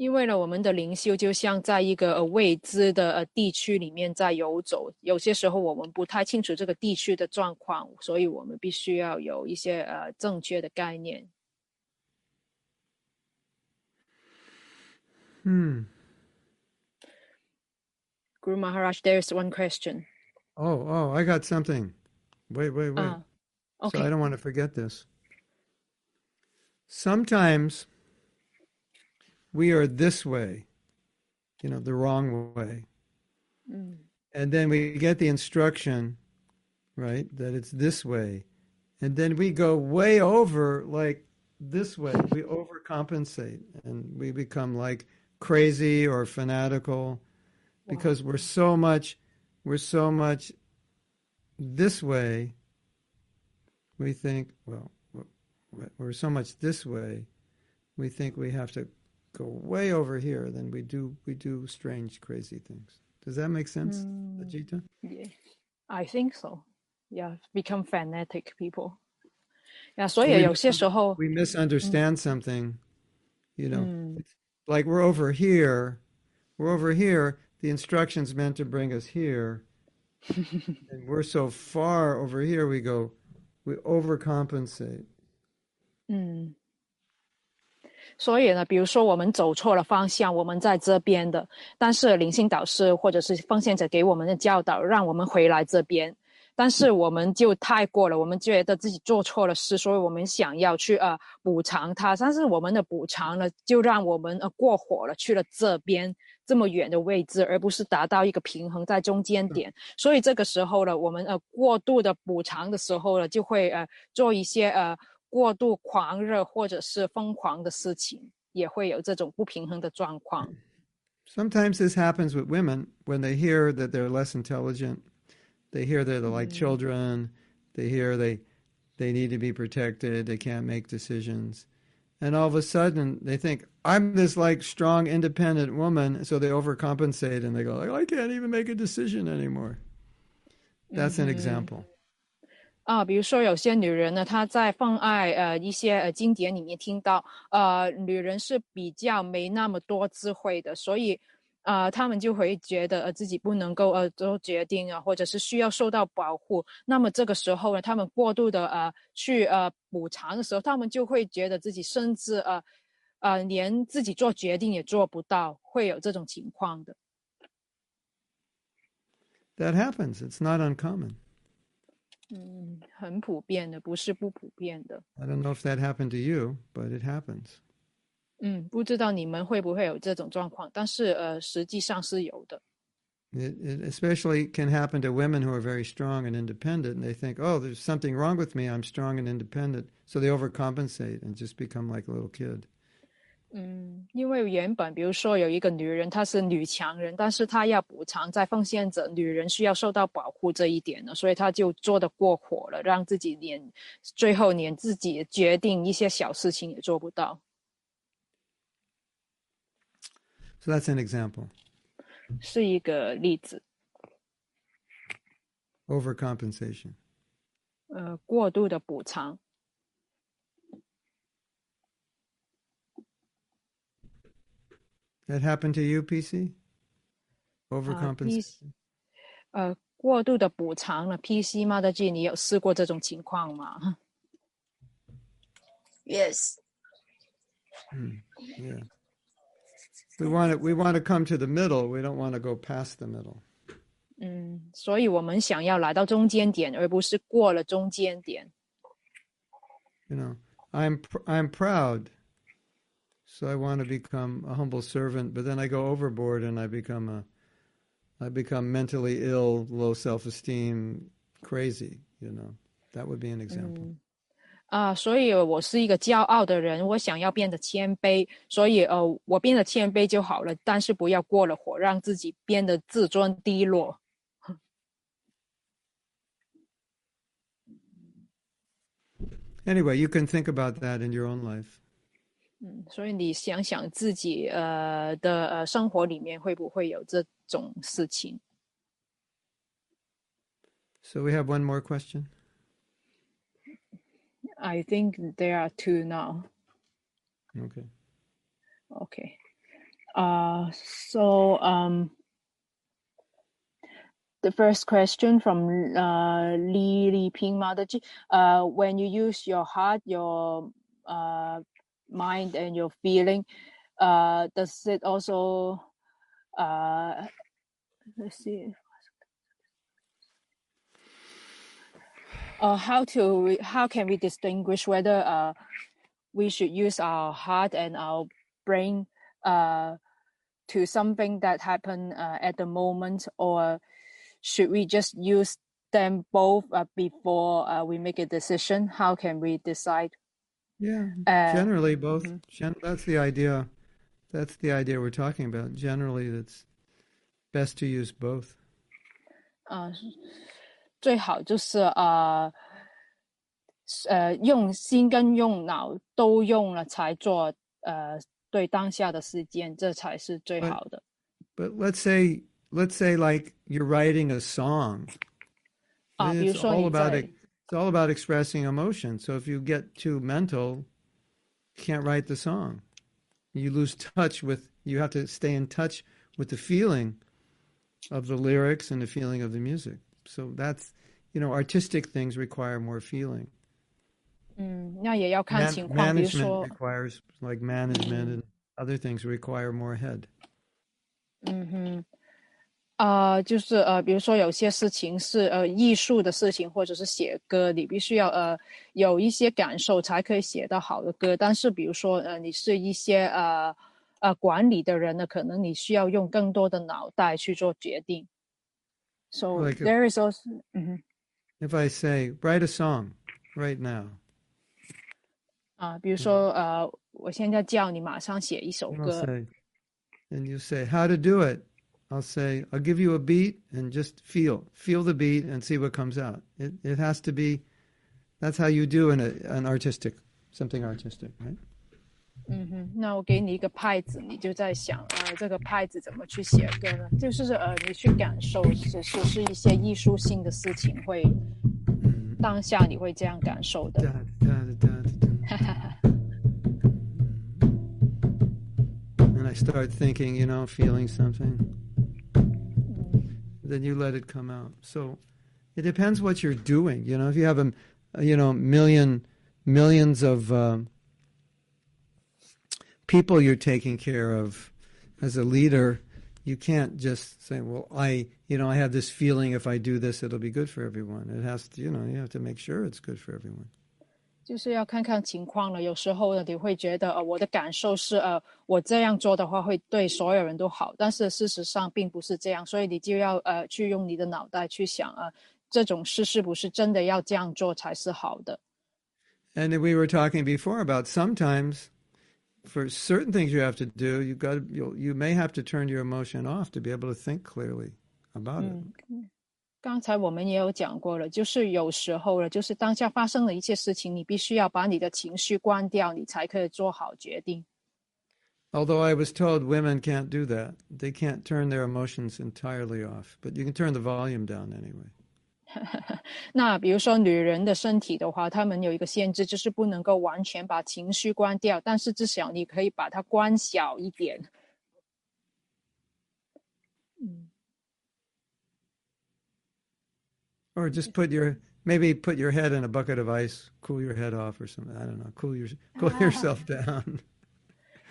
因为呢，我们的灵修就像在一个呃未知的呃地区里面在游走，有些时候我们不太清楚这个地区的状况，所以我们必须要有一些呃正确的概念。hmm Guru Maharaj, there's one question. oh oh i got something wait wait wait 啊 so i，OK，don't want to forget this sometimes we are this way you know the wrong way 嗯 and then we get the instruction, right, that it's this way. And then we go way over like this way. We overcompensate and we become like crazy or fanatical because we're so much we're so much this way. We think, well, we're so much this way. We think we have to go way over here, then we do we do strange, crazy things. Does that make sense, mm, Ajita? Yeah, I think so. Yeah, become fanatic people. Yeah, so we, yeah, we misunderstand mm. something, you know. Mm. Like we're over here, we're over here. The instructions meant to bring us here, and we're so far over here. We go, we overcompensate. Mm. 所以呢，比如说我们走错了方向，我们在这边的，但是灵性导师或者是奉献者给我们的教导，让我们回来这边，但是我们就太过了，我们觉得自己做错了事，所以我们想要去呃补偿他，但是我们的补偿呢，就让我们呃过火了，去了这边这么远的位置，而不是达到一个平衡在中间点。所以这个时候呢，我们呃过度的补偿的时候呢，就会呃做一些呃过度狂热或者是疯狂的事情，也会有这种不平衡的状况。 Sometimes this happens with women when they hear that they're less intelligent. They hear that they're like children. They hear they they need to be protected. They can't make decisions. And all of a sudden they think, I'm this like strong, independent woman. So they overcompensate and they go, like, I can't even make a decision anymore. That's an example. 啊，比如说有些女人呢，她在放爱呃一些呃经典里面听到，呃，女人是比较没那么多智慧的，所以呃，她们就会觉得呃自己不能够呃做决定啊，或者是需要受到保护。那么这个时候呢，她们过度的呃去呃补偿的时候，她们就会觉得自己甚至呃呃连自己做决定也做不到，会有这种情况的。That happens. It's not uncommon. 嗯，很普遍的，不是不普遍的。 I don't know if that happened to you, but it happens. 嗯，不知道你们会不会有这种状况，但是呃，实际上是有的。 It, it especially can happen to women who are very strong and independent, and they think, "Oh, there's something wrong with me. I'm strong and independent," so they overcompensate and just become like a little kid. 嗯，因为原本比如说有一个女人，她是女强人，但是她要补偿在奉献者女人需要受到保护这一点呢，所以她就做的过火了，让自己连最后连自己决定一些小事情也做不到。So that's an example. 是一个例子。Overcompensation. 呃，过度的补偿。That happened to you, PC? Overcompensation. 呃，过度的补偿了 PC 吗的 G，你有试过这种情况吗？ Yes. Yeah. We want to we want to come to the middle. We don't want to go past the middle. 嗯，所以我们想要来到中间点，而不是过了中间点。 You know, I'm pr- I'm proud, so I want to become a humble servant. But then I go overboard and I become a I become mentally ill, low self-esteem, crazy. You know, that would be an example. 啊，所以我是一个骄傲的人，我想要变得谦卑，所以呃，我变得谦卑就好了，但是不要过了火，让自己变得自尊低落。 Anyway, you can think about that in your own life. 嗯，所以你想想自己呃的呃生活里面会不会有这种事情？ So we have one more question. I think there are two now. Okay. Okay. Uh, so um, the first question from uh, Li Li Ping Madaji, uh, when you use your heart, your uh, mind, and your feeling, uh, does it also uh, let's see. Uh, how to how can we distinguish whether uh, we should use our heart and our brain uh, to something that happened uh, at the moment, or should we just use them both uh, before uh, we make a decision? How can we decide? Yeah. Uh, Generally, both. mhm. Gen- that's the idea. That's the idea we're talking about. Generally, it's best to use both. 呃，最好就是呃呃用心跟用脑都用了才做呃对当下的事件，这才是最对好的。 But let's say, let's say, like you're writing a song. 啊，比如 It's 说 all 你 about 在 it. It's all about expressing emotion. So if you get too mental, you can't write the song. You lose touch with. You have to stay in touch with the feeling of the lyrics and the feeling of the music. So that's, you know, artistic things require more feeling. 嗯，那也要看 Man- 情况，比如 management 说 requires like management and other things require more head. 嗯哼， 啊，就是呃，比如说有些事情是呃艺术的事情，或者是写歌，你必须要呃有一些感受才可以写到好的歌。但是比如说呃，你是一些呃呃管理的人呢，可能你需要用更多的脑袋去做决定。So like there is also，嗯哼，If I say, write a song right now, 啊，比如说呃，我现在叫你马上写一首歌，and you say how to do it. I'll say, I'll give you a beat and just feel, feel the beat and see what comes out. It, it has to be, that's how you do an, an artistic, something artistic, right? 嗯哼，那我给你一个拍子，你就在想，呃，这个拍子怎么去写歌呢？就是呃，你去感受，是是是一些艺术性的事情会，当下你会这样感受的。 Da, da, da, da, da. and I start thinking, you know, feeling something. Then you let it come out. So it depends what you're doing. You know, if you have a, you know, million, millions of um, people you're taking care of as a leader, you can't just say, well, I, you know, I have this feeling if I do this, it'll be good for everyone. It has to, you know, you have to make sure it's good for everyone. 就是要看看情况了。有时候呢，你会觉得呃，我的感受是呃，我这样做的话会对所有人都好，但是事实上并不是这样，所以你就要呃去用你的脑袋去想啊，这种事是不是真的要这样做才是好的。 And we were talking before about sometimes for certain things you have to do, you got you you may have to turn your emotion off to be able to think clearly about it. 嗯，刚才我们也有讲过了，就是有时候了，就是当下发生了一些事情，你必须要把你的情绪关掉，你才可以做好决定。Although I was told women can't do that. They can't turn their emotions entirely off, but you can turn the volume down anyway. 那比如说女人的身体的话，她们有一个限制，就是不能够完全把情绪关掉，但是至少你可以把它关小一点。Or just put your maybe put your head in a bucket of ice, cool your head off or something. I don't know. Cool your cool yourself down.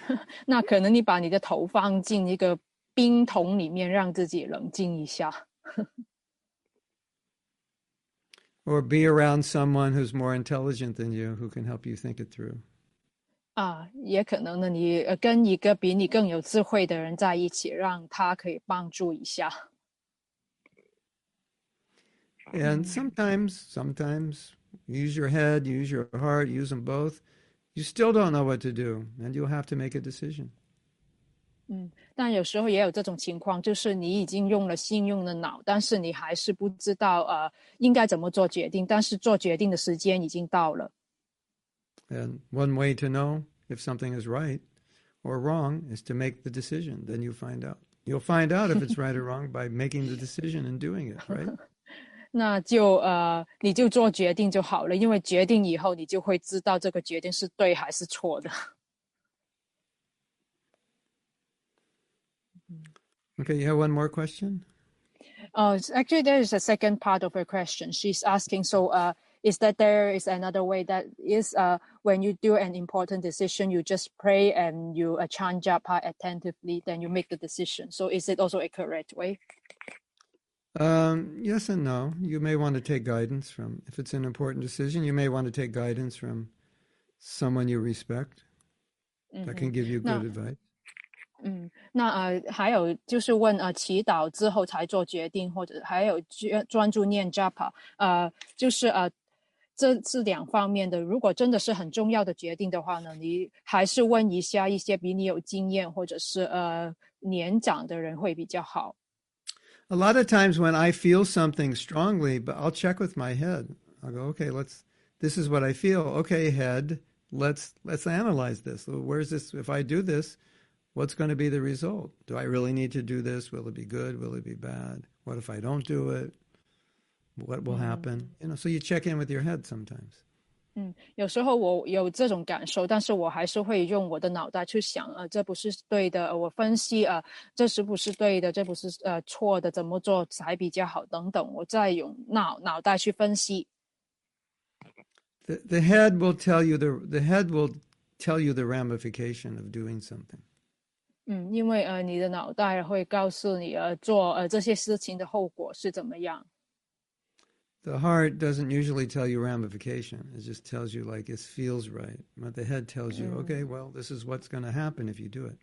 那可能你把你的头放进一个冰桶里面，让自己冷静一下。 Or be around someone who's more intelligent than you who can help you think it through. 啊，也可能呢，你呃跟一个比你更有智慧的人在一起，让他可以帮助一下。 And sometimes, sometimes use your head, use your heart, use them both. You still don't know what to do, and you'll have to make a decision. 嗯，但有时候也有这种情况，就是你已经用了心，用了脑，但是你还是不知道呃应该怎么做决定，但是做决定的时间已经到了。 And one way to know if something is right or wrong is to make the decision. Then you find out. You'll find out if it's right or wrong by making the decision and doing it, right? 那就呃你就做决定就好了，因为决定以后你就会知道这个决定是对还是错的。 Okay, you have one more question? Uh, actually, there is a second part of her question. She's asking, so uh, is that there is another way that is uh, when you do an important decision, you just pray and you uh, chant japa attentively, then you make the decision. So is it also a correct way? Um, yes and no. You may want to take guidance from, if it's an important decision, you may want to take guidance from someone you respect that can give you good advice. 嗯，那呃，还有就是问呃，祈祷之后才做决定，或者还有专专注念 japa，呃，就是呃，这是两方面的。如果真的是很重要的决定的话呢，你还是问一下一些比你有经验或者是呃年长的人会比较好。A lot of times when I feel something strongly, but I'll check with my head. I'll go, okay, let's. This is what I feel. Okay, head. Let's let's analyze this. Where's this? If I do this, what's going to be the result? Do I really need to do this? Will it be good? Will it be bad? What if I don't do it? What will mm-hmm. happen? You know, so you check in with your head sometimes. 嗯，有时候我有这种感受，但是我还是会用我的脑袋去想，呃，这不是对的，呃我分析，呃，这是不是对的，这不是呃错的，怎么做才比较好，等等，我再用脑脑袋去分析。The the head will tell you the the head will tell you the ramification of doing something. 嗯，因为呃，你的脑袋会告诉你，呃，做呃这些事情的后果是怎么样。The heart doesn't usually tell you ramification. It just tells you like it feels right. But the head tells you, okay, well, this is what's going to happen if you do it.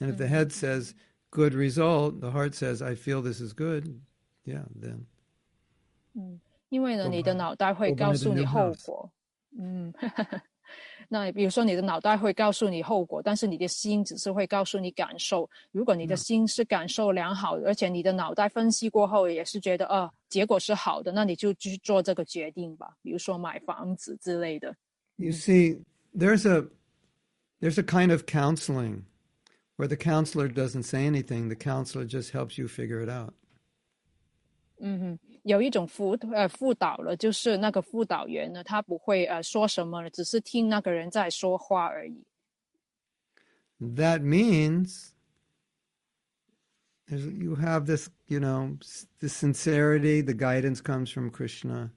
And if the head says good result, the heart says, I feel this is good. Yeah, then 因为呢， Go 你的 buy- 脑袋会 go buy 告 the 诉你 new 后 house. 果。嗯， 那比如说你的脑袋会告诉你后果，但是你的心只是会告诉你感受。如果你的心是感受良好，而且你的脑袋分析过后也是觉得，呃，结果是好的，那你就去做这个决定吧。比如说买房子之类的。you see there's a there's a kind of counseling where the counselor doesn't say anything. The counselor just helps you figure it out. 嗯哼，有一种辅呃辅导了，就是那个辅导员呢，他不会呃说什么，只是听那个人在说话而已。 That means there's, you have this, you know, s- the sincerity, the guidance comes from Krishna.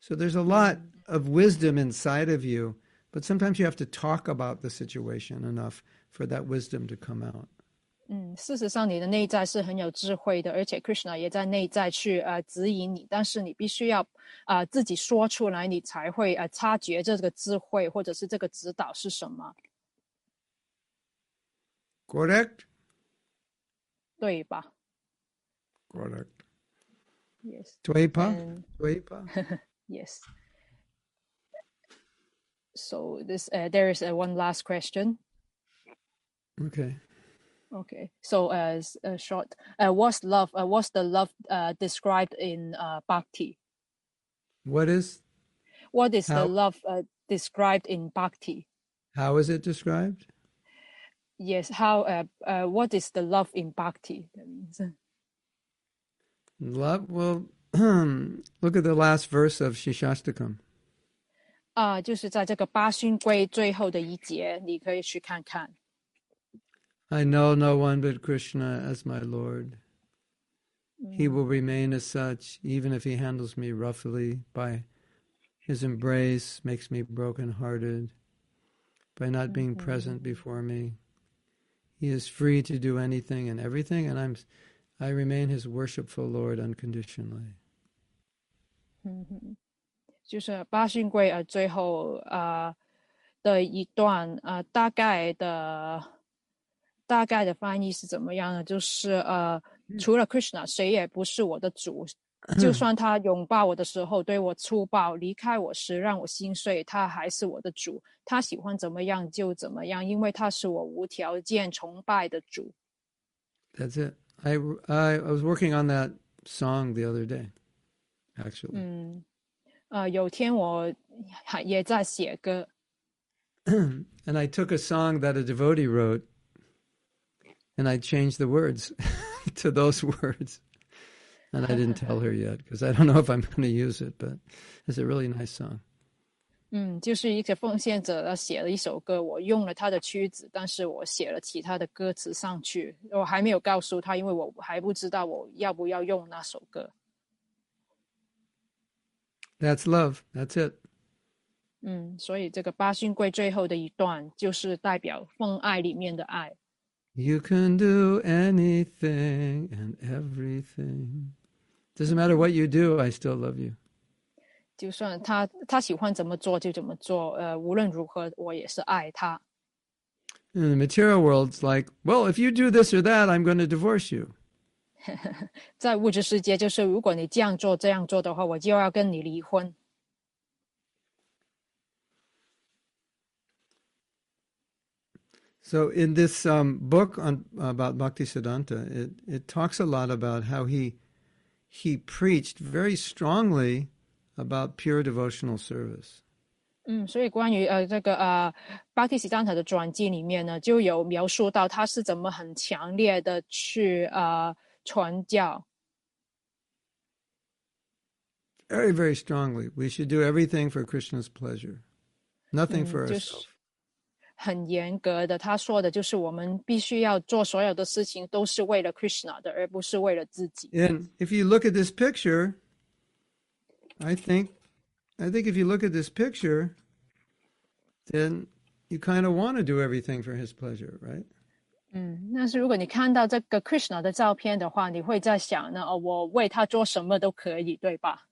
So there's a lot of wisdom inside of you, but sometimes you have to talk about the situation enough for that wisdom to come out. 嗯，事实上，你的内在是很有智慧的，而且 Krishna 也在内在去呃指引你，但是你必须要啊、呃自己说出来，你才会呃察觉这个智慧或者是这个指导是什么，Correct? 对吧 Correct.？Yes. And Dwepa? yes. So this uh, there is uh, one last question. Okay. Okay, so as uh, short, uh, what's love? Uh, what's the love uh, described in uh, bhakti? What is? What is how, the love uh, described in bhakti? How is it described? Yes, how? Uh, uh, what is the love in bhakti? That means. Uh. Love. Well, look at the last verse of Shikshashtakam. 啊、呃，就是在这个八勋规最后的一节，你可以去看看。Uh, I know no one but Krishna as my Lord. He will remain as such, even if he handles me roughly. By his embrace makes me broken-hearted. By not being present before me, he is free to do anything and everything, and I'm, I remain his worshipful Lord unconditionally. 嗯哼，就是八勋贵呃最后呃的一段呃大概的 大概的翻译是怎么样呢？就是呃除了 Krishna 谁也不是我的主，就算他拥抱我的时候对我粗暴，离开我时让我心碎，他还是我的主，他喜欢怎么样就怎么样，因为他是我无条件崇拜的主。That's it. I, I, I was working on that song the other day, actually. 嗯，呃，有天我还也在写歌，and I took a song that a devotee wrote and I changed the words to those words. And I didn't tell her yet because I don't know if I'm going to use it, but it's a really nice song. 嗯，就是一个奉献者，他写了一首歌，我用了他的曲子，但是我写了其他的歌词上去，我还没有告诉他，因为我还不知道我要不要用那首歌。 That's love. That's it. 嗯，所以这个八勋贵最后的一段就是代表奉爱里面的爱。 You can do anything and everything. Doesn't matter what you do, I still love you. 就算他他喜欢怎么做就怎么做，呃，无论如何我也是爱他。 In the material world, it's like, well, if you do this or that, I'm going to divorce you. 在物质世界，就是如果你这样做这样做的话，我就要跟你离婚。 So in this um, book on about Bhaktisiddhanta, it it talks a lot about how he he preached very strongly about pure devotional service. 嗯，所以关于呃这个呃巴蒂西丹塔的传记里面呢，就有描述到他是怎么很强烈的去呃传教， Very, very strongly. We should do everything for Krishna's pleasure, nothing for 嗯，就是 ourselves. 很严格的。他说的就是我们必须要做所有的事情都是为了 Krishna 的，而不是为了自己。 And if you look at this picture, I think, I think if you look at this picture, then you kind of want to do everything for his pleasure, right? 嗯，但是如果你看到这个 Krishna 的照片的话，你会在想呢，哦，我为他做什么都可以，对吧？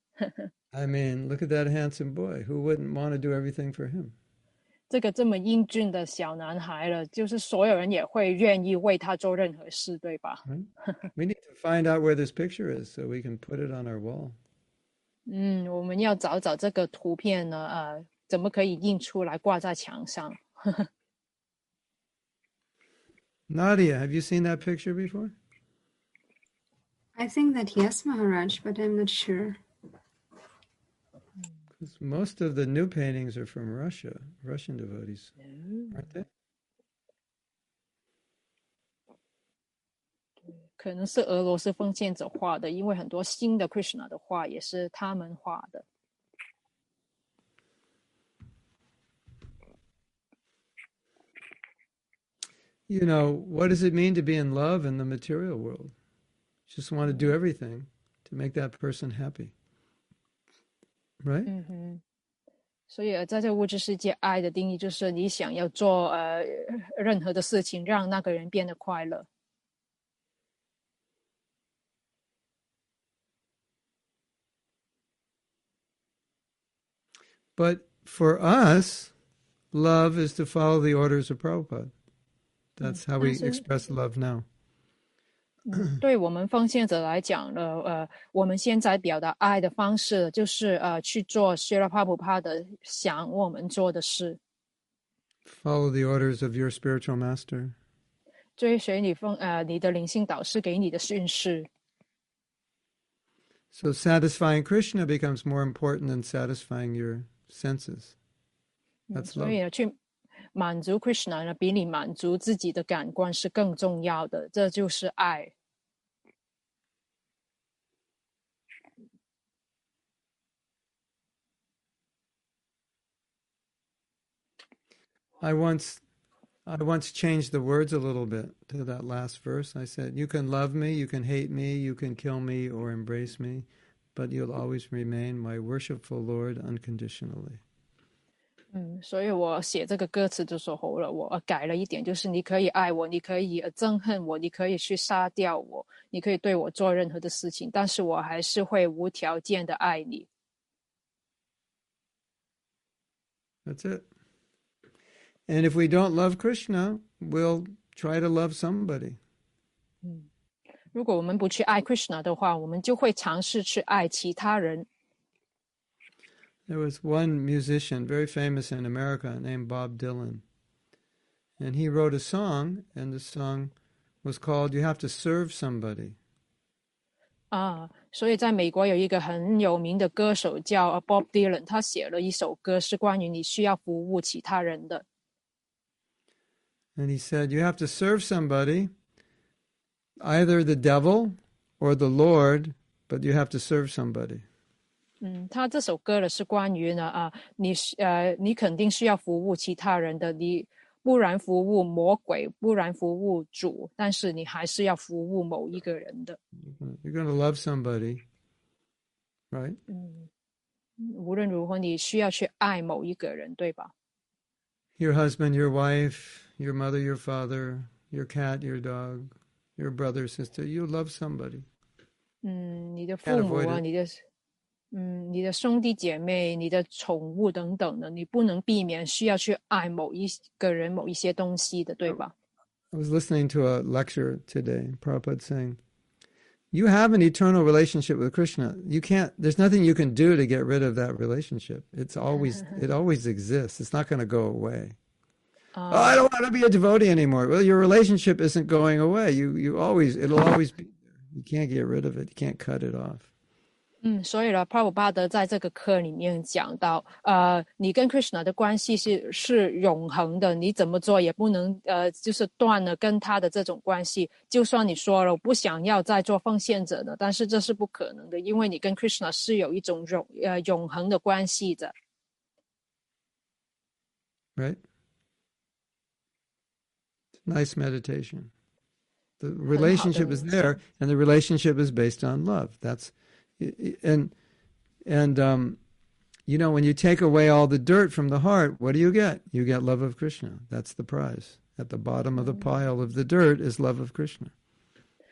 I mean, look at that handsome boy. Who wouldn't want to do everything for him? 这个这么英俊的小男孩了，就是所有人也会愿意为他做任何事，对吧 we need to find out where this picture is so we can put it on our wall. 嗯，我们要找找这个图片呢，呃，怎么可以印出来挂在墙上？Nadia, have you seen that picture before? I think that yes, Maharaj, but I'm not sure. 'Cause most of the new paintings are from Russia, Russian devotees, aren't they? 可能是俄罗斯奉献者画的，因为很多新的 Krishna 的画也是他们画的。 You know, what does it mean to be in love in the material world? Just want to do everything to make that person happy. right？嗯哼，所以在这物质世界，爱的定义就是你想要做呃任何的事情，让那个人变得快乐。But for us, love is to follow the orders of Prabhupada. That's mm, how we express love now. 嗯对我们奉献者来讲呢，呃，我们现在表达爱的方式就是呃去做 s h i r a p a p u p a 的想我们做的事，Follow the orders of your spiritual master. 追随你奉呃你的灵性导师给你的训示。So satisfying Krishna becomes more important than satisfying your senses. 嗯 That's 所以呢，去满足 Krishna 呢，比你满足自己的感官是更重要的，这就是爱。 I once I once changed the words a little bit to that last verse. I said, You can love me, you can hate me, you can kill me or embrace me, but you'll always remain my worshipful Lord unconditionally. 嗯，所以我写这个歌词的时候了，我呃改了一点，就是你可以爱我，你可以呃憎恨我，你可以去杀掉我，你可以对我做任何的事情，但是我还是会无条件的爱你。That's it. And if we don't love Krishna, we'll try to love somebody. 嗯如果我们不去爱 Krishna 的话，我们就会尝试去爱其他人。There was one musician, very famous in America, named Bob Dylan. And he wrote a song, and the song was called You Have to Serve Somebody. 啊，所以在美国有一个很有名的歌手叫呃 Bob Dylan，他写了一首歌是关于你需要服务其他人的。 And he said, You have to serve somebody, either the devil or the Lord, but you have to serve somebody. 嗯，他这首歌呢是关于呢啊，你是呃，你肯定是要服务其他人的，你不然服务魔鬼，不然服务主，但是你还是要服务某一个人的。You're gonna love somebody, right? 嗯，无论如何，你需要去爱某一个人，对吧？Your husband, your wife, your mother, your father, your cat, your dog, your brother, sister. You love somebody. 嗯，你的父母啊，你的嗯，你的兄弟姐妹、你的宠物等等的，你不能避免需要去爱某一个人、某一些东西的，对吧？ I was listening to a lecture today, Prabhupada saying, You have an eternal relationship with Krishna. You can't, there's nothing you can do to get rid of that relationship. It's always, it always exists. It's not going to go away. Uh, oh, I don't want to be a devotee anymore. Well, your relationship isn't going away. You, you always, it'll always be there. You can't get rid of it. You can't cut it off. 嗯，所以呢，帕普巴德在这个课里面讲到，呃，你跟 Krishna 的关系是是永恒的，你怎么做也不能呃，就是断了跟他的这种关系。就算你说了我不想要再做奉献者呢，但是这是不可能的，因为你跟 Krishna 是有一种永呃永恒的关系的。Right? Nice meditation. The relationship is there, and the relationship is based on love. That's and and um, you know when you take away all the dirt from the heart, what do you get? You get love of Krishna. That's the prize. At the bottom of the pile of the dirt is love of Krishna.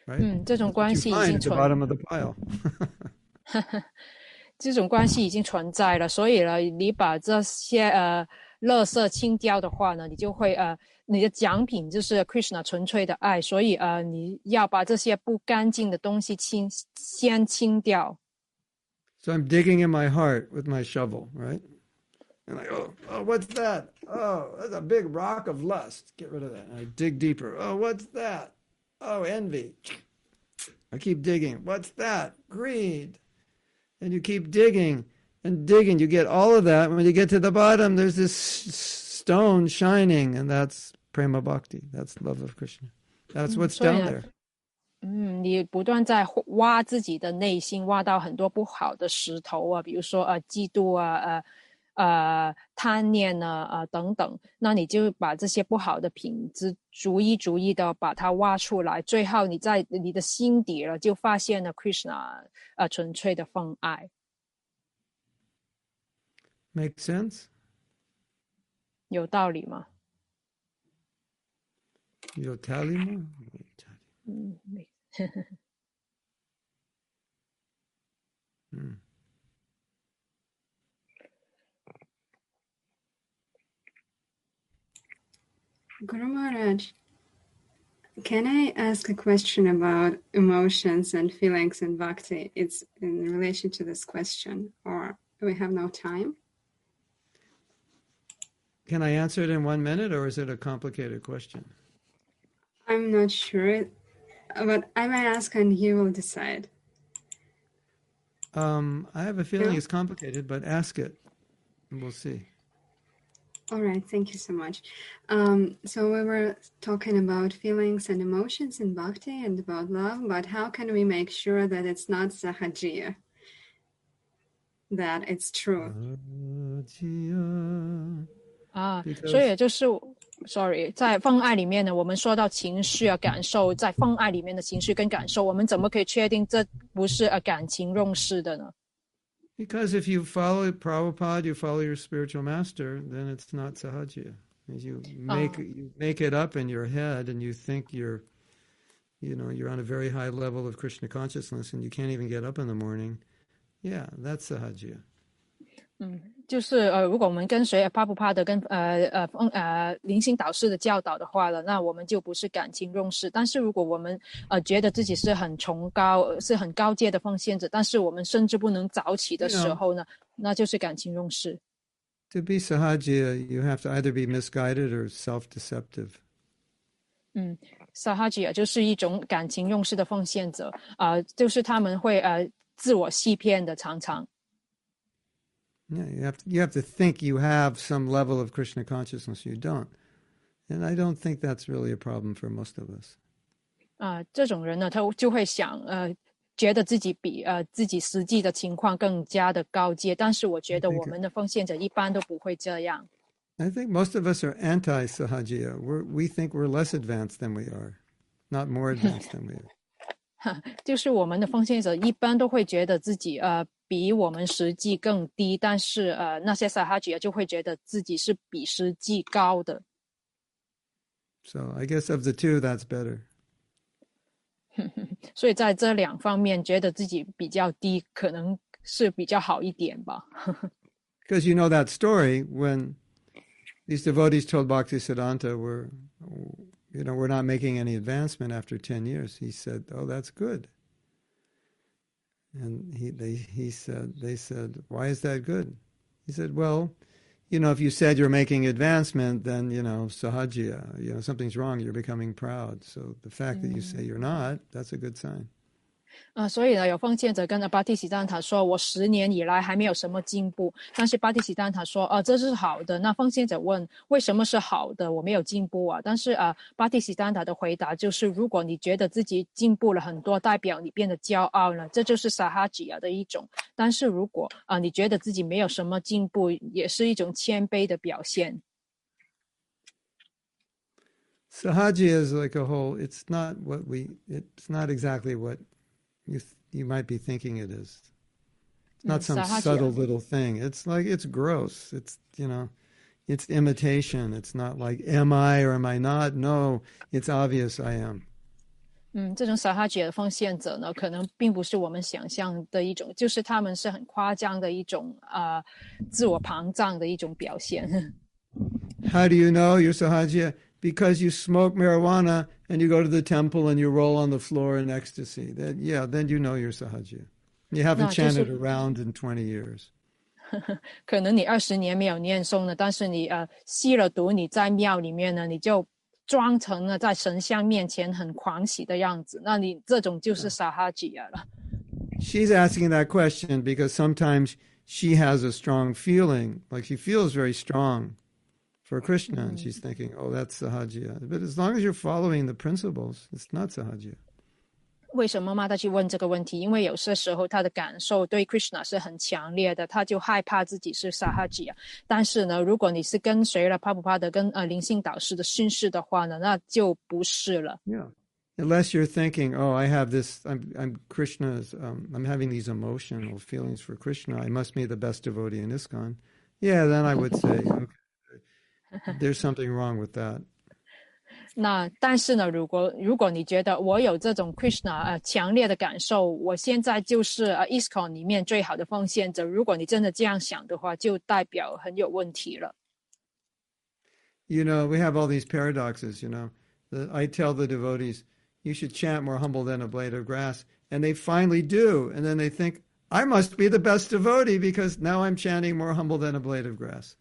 Right? 嗯，这种 That's what 关 you 系已 find 经 at the 存 bottom of the pile. 这种关系已经存在了，所以呢，你把这些呃 垃圾清掉的话呢，你就会呃，你的奖品就是 Krishna 纯粹的爱，所以呃，你要把这些不干净的东西清先清掉。So I'm digging in my heart with my shovel, right? And I go, oh, what's that? Oh, that's a big rock of lust. Get rid of that. And I dig deeper. Oh, what's that? Oh, envy. I keep digging. What's that? Greed. And you keep digging and digging. You get all of that. When you get to the bottom, there's this stone shining, and that's prema bhakti. That's love of Krishna. That's what's down there. 嗯，你不断在挖自己的内心，挖到很多不好的石头啊，比如说呃嫉妒啊，呃呃贪念啊，啊、等等，那你就把这些不好的品质逐一逐一的把它挖出来，最后你在你的心底了就发现了 Krishna 呃纯粹的奉爱，Make sense? 有道理吗？有道理吗？嗯，没。嗯。Guru Maharaj, can I ask a question about emotions and feelings and bhakti? It's in relation to this question, or we have no time? Can I answer it in one minute, or is it a complicated question? I'm not sure, but I might ask and you will decide. Um, I have a feeling Yeah. it's complicated, but ask it, and we'll see. All right, thank you so much. Um, so we were talking about feelings and emotions in bhakti and about love, but how can we make sure that it's not sahajiya? That it's true. 啊 Because- 所以也就是，sorry，在奉爱里面呢，我们说到情绪啊、感受，在奉爱里面的情绪跟感受，我们怎么可以确定这不是呃感情用事的呢？ Because if you follow Prabhupada, you follow your spiritual master, then it's not sahaja. As you make you make it up in your head, and you think you're, you know, you're on a very high level of Krishna consciousness, and you can't even get up in the morning. Yeah, that's sahaja. 就是呃，如果我们跟随帕布帕的跟呃呃风呃灵性导师的教导的话了，那我们就不是感情用事。但是如果我们呃觉得自己是很崇高、呃是很高阶的奉献者，但是我们甚至不能早起的时候呢，那就是感情用事。To be sahaja, you have to either be misguided or self-deceptive. 嗯，萨哈吉啊，就是一种感情用事的奉献者啊、就是他们会呃自我欺骗的，常常。Yeah, you have to, you have to think you have some level of Krishna consciousness. You don't, and I don't think that's really a problem for most of us. 啊、这种人呢，他就会想，呃，觉得自己比呃自己实际的情况更加的高阶，但是我觉得这个我们的奉献者一般都不会这样。 I think most of us are anti-sahajiya. We're, we think we're less advanced than we are, not more advanced than we are. 就是我们的奉献者一般都会觉得自己呃比我们实际更低，但是呃那些萨哈吉就会觉得自己是比实际高的。So I guess of the two, that's better. 所以在这两方面，觉得自己比较低，可能是比较好一点吧。Because you know that story when these devotees told Bhaktisiddhanta, we're, you know, we're not making any advancement after 10 years. He said, oh, that's good. And he, they, he said, they said, why is that good? He said, well, you know, if you said you're making advancement, then, you know, sahajiya, you know, something's wrong, you're becoming proud. So the fact that you mm. say you're not, that's a good sign. 啊、所以呢，有奉献者跟着巴蒂喜丹塔说：“我十年以来还没有什么进步。”但是巴蒂喜丹塔说：“哦、这是好的。”那奉献者问：“为什么是好的？我没有进步啊？”但是啊、巴蒂喜丹塔的回答就是：“如果你觉得自己进步了很多，代表你变得骄傲了，这就是萨哈吉亚的一种。但是如果啊、你觉得自己没有什么进步，也是一种谦卑的表现。Sahaji is like a whole, it's not what we, it's not exactly what you, th- you might be thinking it is. It's not Mm, some sahajiya. subtle little thing. It's like, it's gross. It's, you know, it's imitation. It's not like, am I or am I not? No, it's obvious I am. 嗯，这种撒哈姐的奉献者呢，可能并不是我们想象的一种，就是他们是很夸张的一种啊、呃自我膨胀的一种表现。 How do you know you're Sahajiya? Because you smoke marijuana and you go to the temple and you roll on the floor in ecstasy. Then, yeah, then you know you're Sahajiya. You haven't No, just- chanted around in 20 years. 可能你二十年没有念诵了，但是你呃吸了毒，你在庙里面呢，你就装成了在神像面前很狂喜的样子，那你这种就是撒哈吉亚了。 She's asking that question because sometimes she has a strong feeling, like she feels very strong for Krishna, and she's thinking, oh, that's Sahajiya. But as long as you're following the principles, it's not Sahajiya. 为什么妈他去问这个问题？因为有些时候他的感受对 Krishna 是很强烈的，他就害怕自己是萨哈吉啊。但是呢，如果你是跟随了帕普帕的跟呃灵性导师的训示的话呢，那就不是了。 Yeah. Unless you're thinking, oh, I have this, I'm, I'm Krishna's, um, I'm having these emotional feelings for Krishna. I must be the best devotee in ISKCON. Yeah, then I would say, okay, there's something wrong with that. 那但是呢，如果如果你觉得我有这种 Krishna 呃强烈的感受，我现在就是呃 ISKCON 里面最好的奉献者。如果你真的这样想的话，就代表很有问题了。 you know, we have all these paradoxes, you know. The, I tell the devotees, you should chant more humble than a blade of grass. And they finally do. And then they think, I must be the best devotee because now I'm chanting more humble than a blade of grass.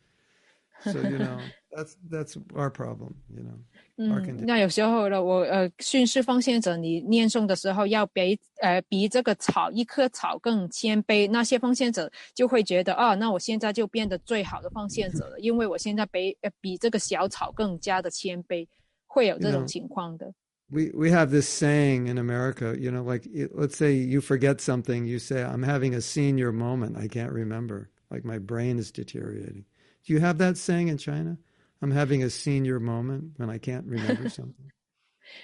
So, you know, that's, that's our problem, you know. 嗯，那有时候呢，我呃训示奉献者，你念诵的时候要比呃比这个草一棵草更谦卑，那些奉献者就会觉得啊，那我现在就变得最好的奉献者了，因为我现在比呃比这个小草更加的谦卑，会有这种情况的。We we have this saying in America, you know, like let's say you forget something, you say, "I'm having a senior moment. I can't remember. Like my brain is deteriorating." Do you have that saying in China? I'm having a senior moment when I can't remember something.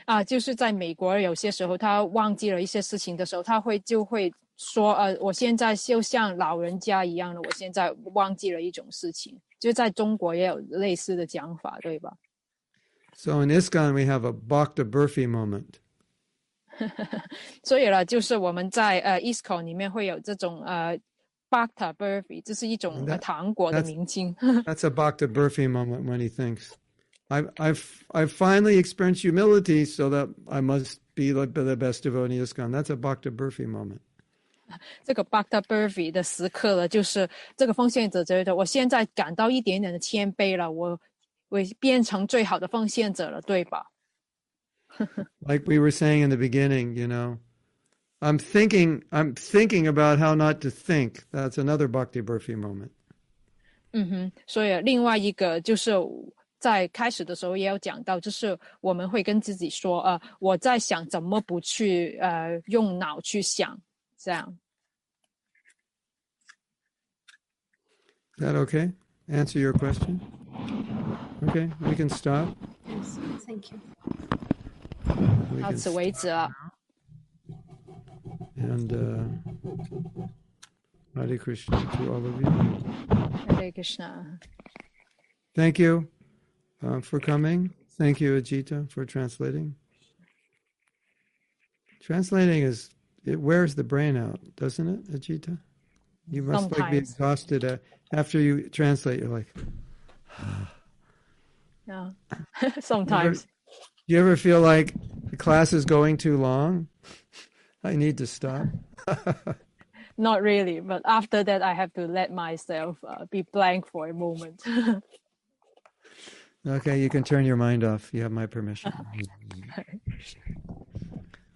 啊，就是在美国，有些时候他忘记了一些事情的时候，他会就会说，呃，我现在就像老人家一样的，我现在忘记了一种事情。就在中国也有类似的讲法，对吧？So in ISKCON we have a Bhakta Burfi moment. 所以了，就是我们在呃 ISKCON 里面会有这种呃 Bhakta Burfi，这是一种糖果的名称。That's a Bhakta Burfi moment when he thinks, I've, I've, I've finally experienced humility so that I must be the, the best devotee ISKCON. That's a Bhakta Burfi moment. 这个 Bhakta Burfi 的时刻了，就是这个奉献者觉得，我现在感到一点点的谦卑了，我我变成最好的奉献者了，对吧？like we were saying in the beginning, you know, I'm thinking I'm thinking about how not to think. That's another Bhakta Burfi moment. Mm-hmm. 嗯哼，所以另外一个就是在开始的时候也有讲到，就是我们会跟自己说，呃，我在想怎么不去呃用脑去想，这样。That okay? Answer your question. Okay, we can stop. Yes, thank you. 到此为止了。And uh, Hare Krishna to all of you. Hare Krishna. Thank you uh, for coming. Thank you, Ajita, for translating. Translating is it wears the brain out, doesn't it, Ajita? You must Sometimes. like be exhausted uh, after you translate. You're like, yeah. Sometimes. Do you ever feel like the class is going too long? I need to stop. Not really, but after that, I have to let myself uh, be blank for a moment. okay, you can turn your mind off. You have my permission.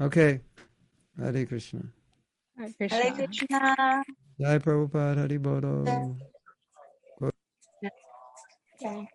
okay. Hare Krishna. Hare Krishna. Hare Krishna. Jai Prabhupada Hari Bolo. Okay.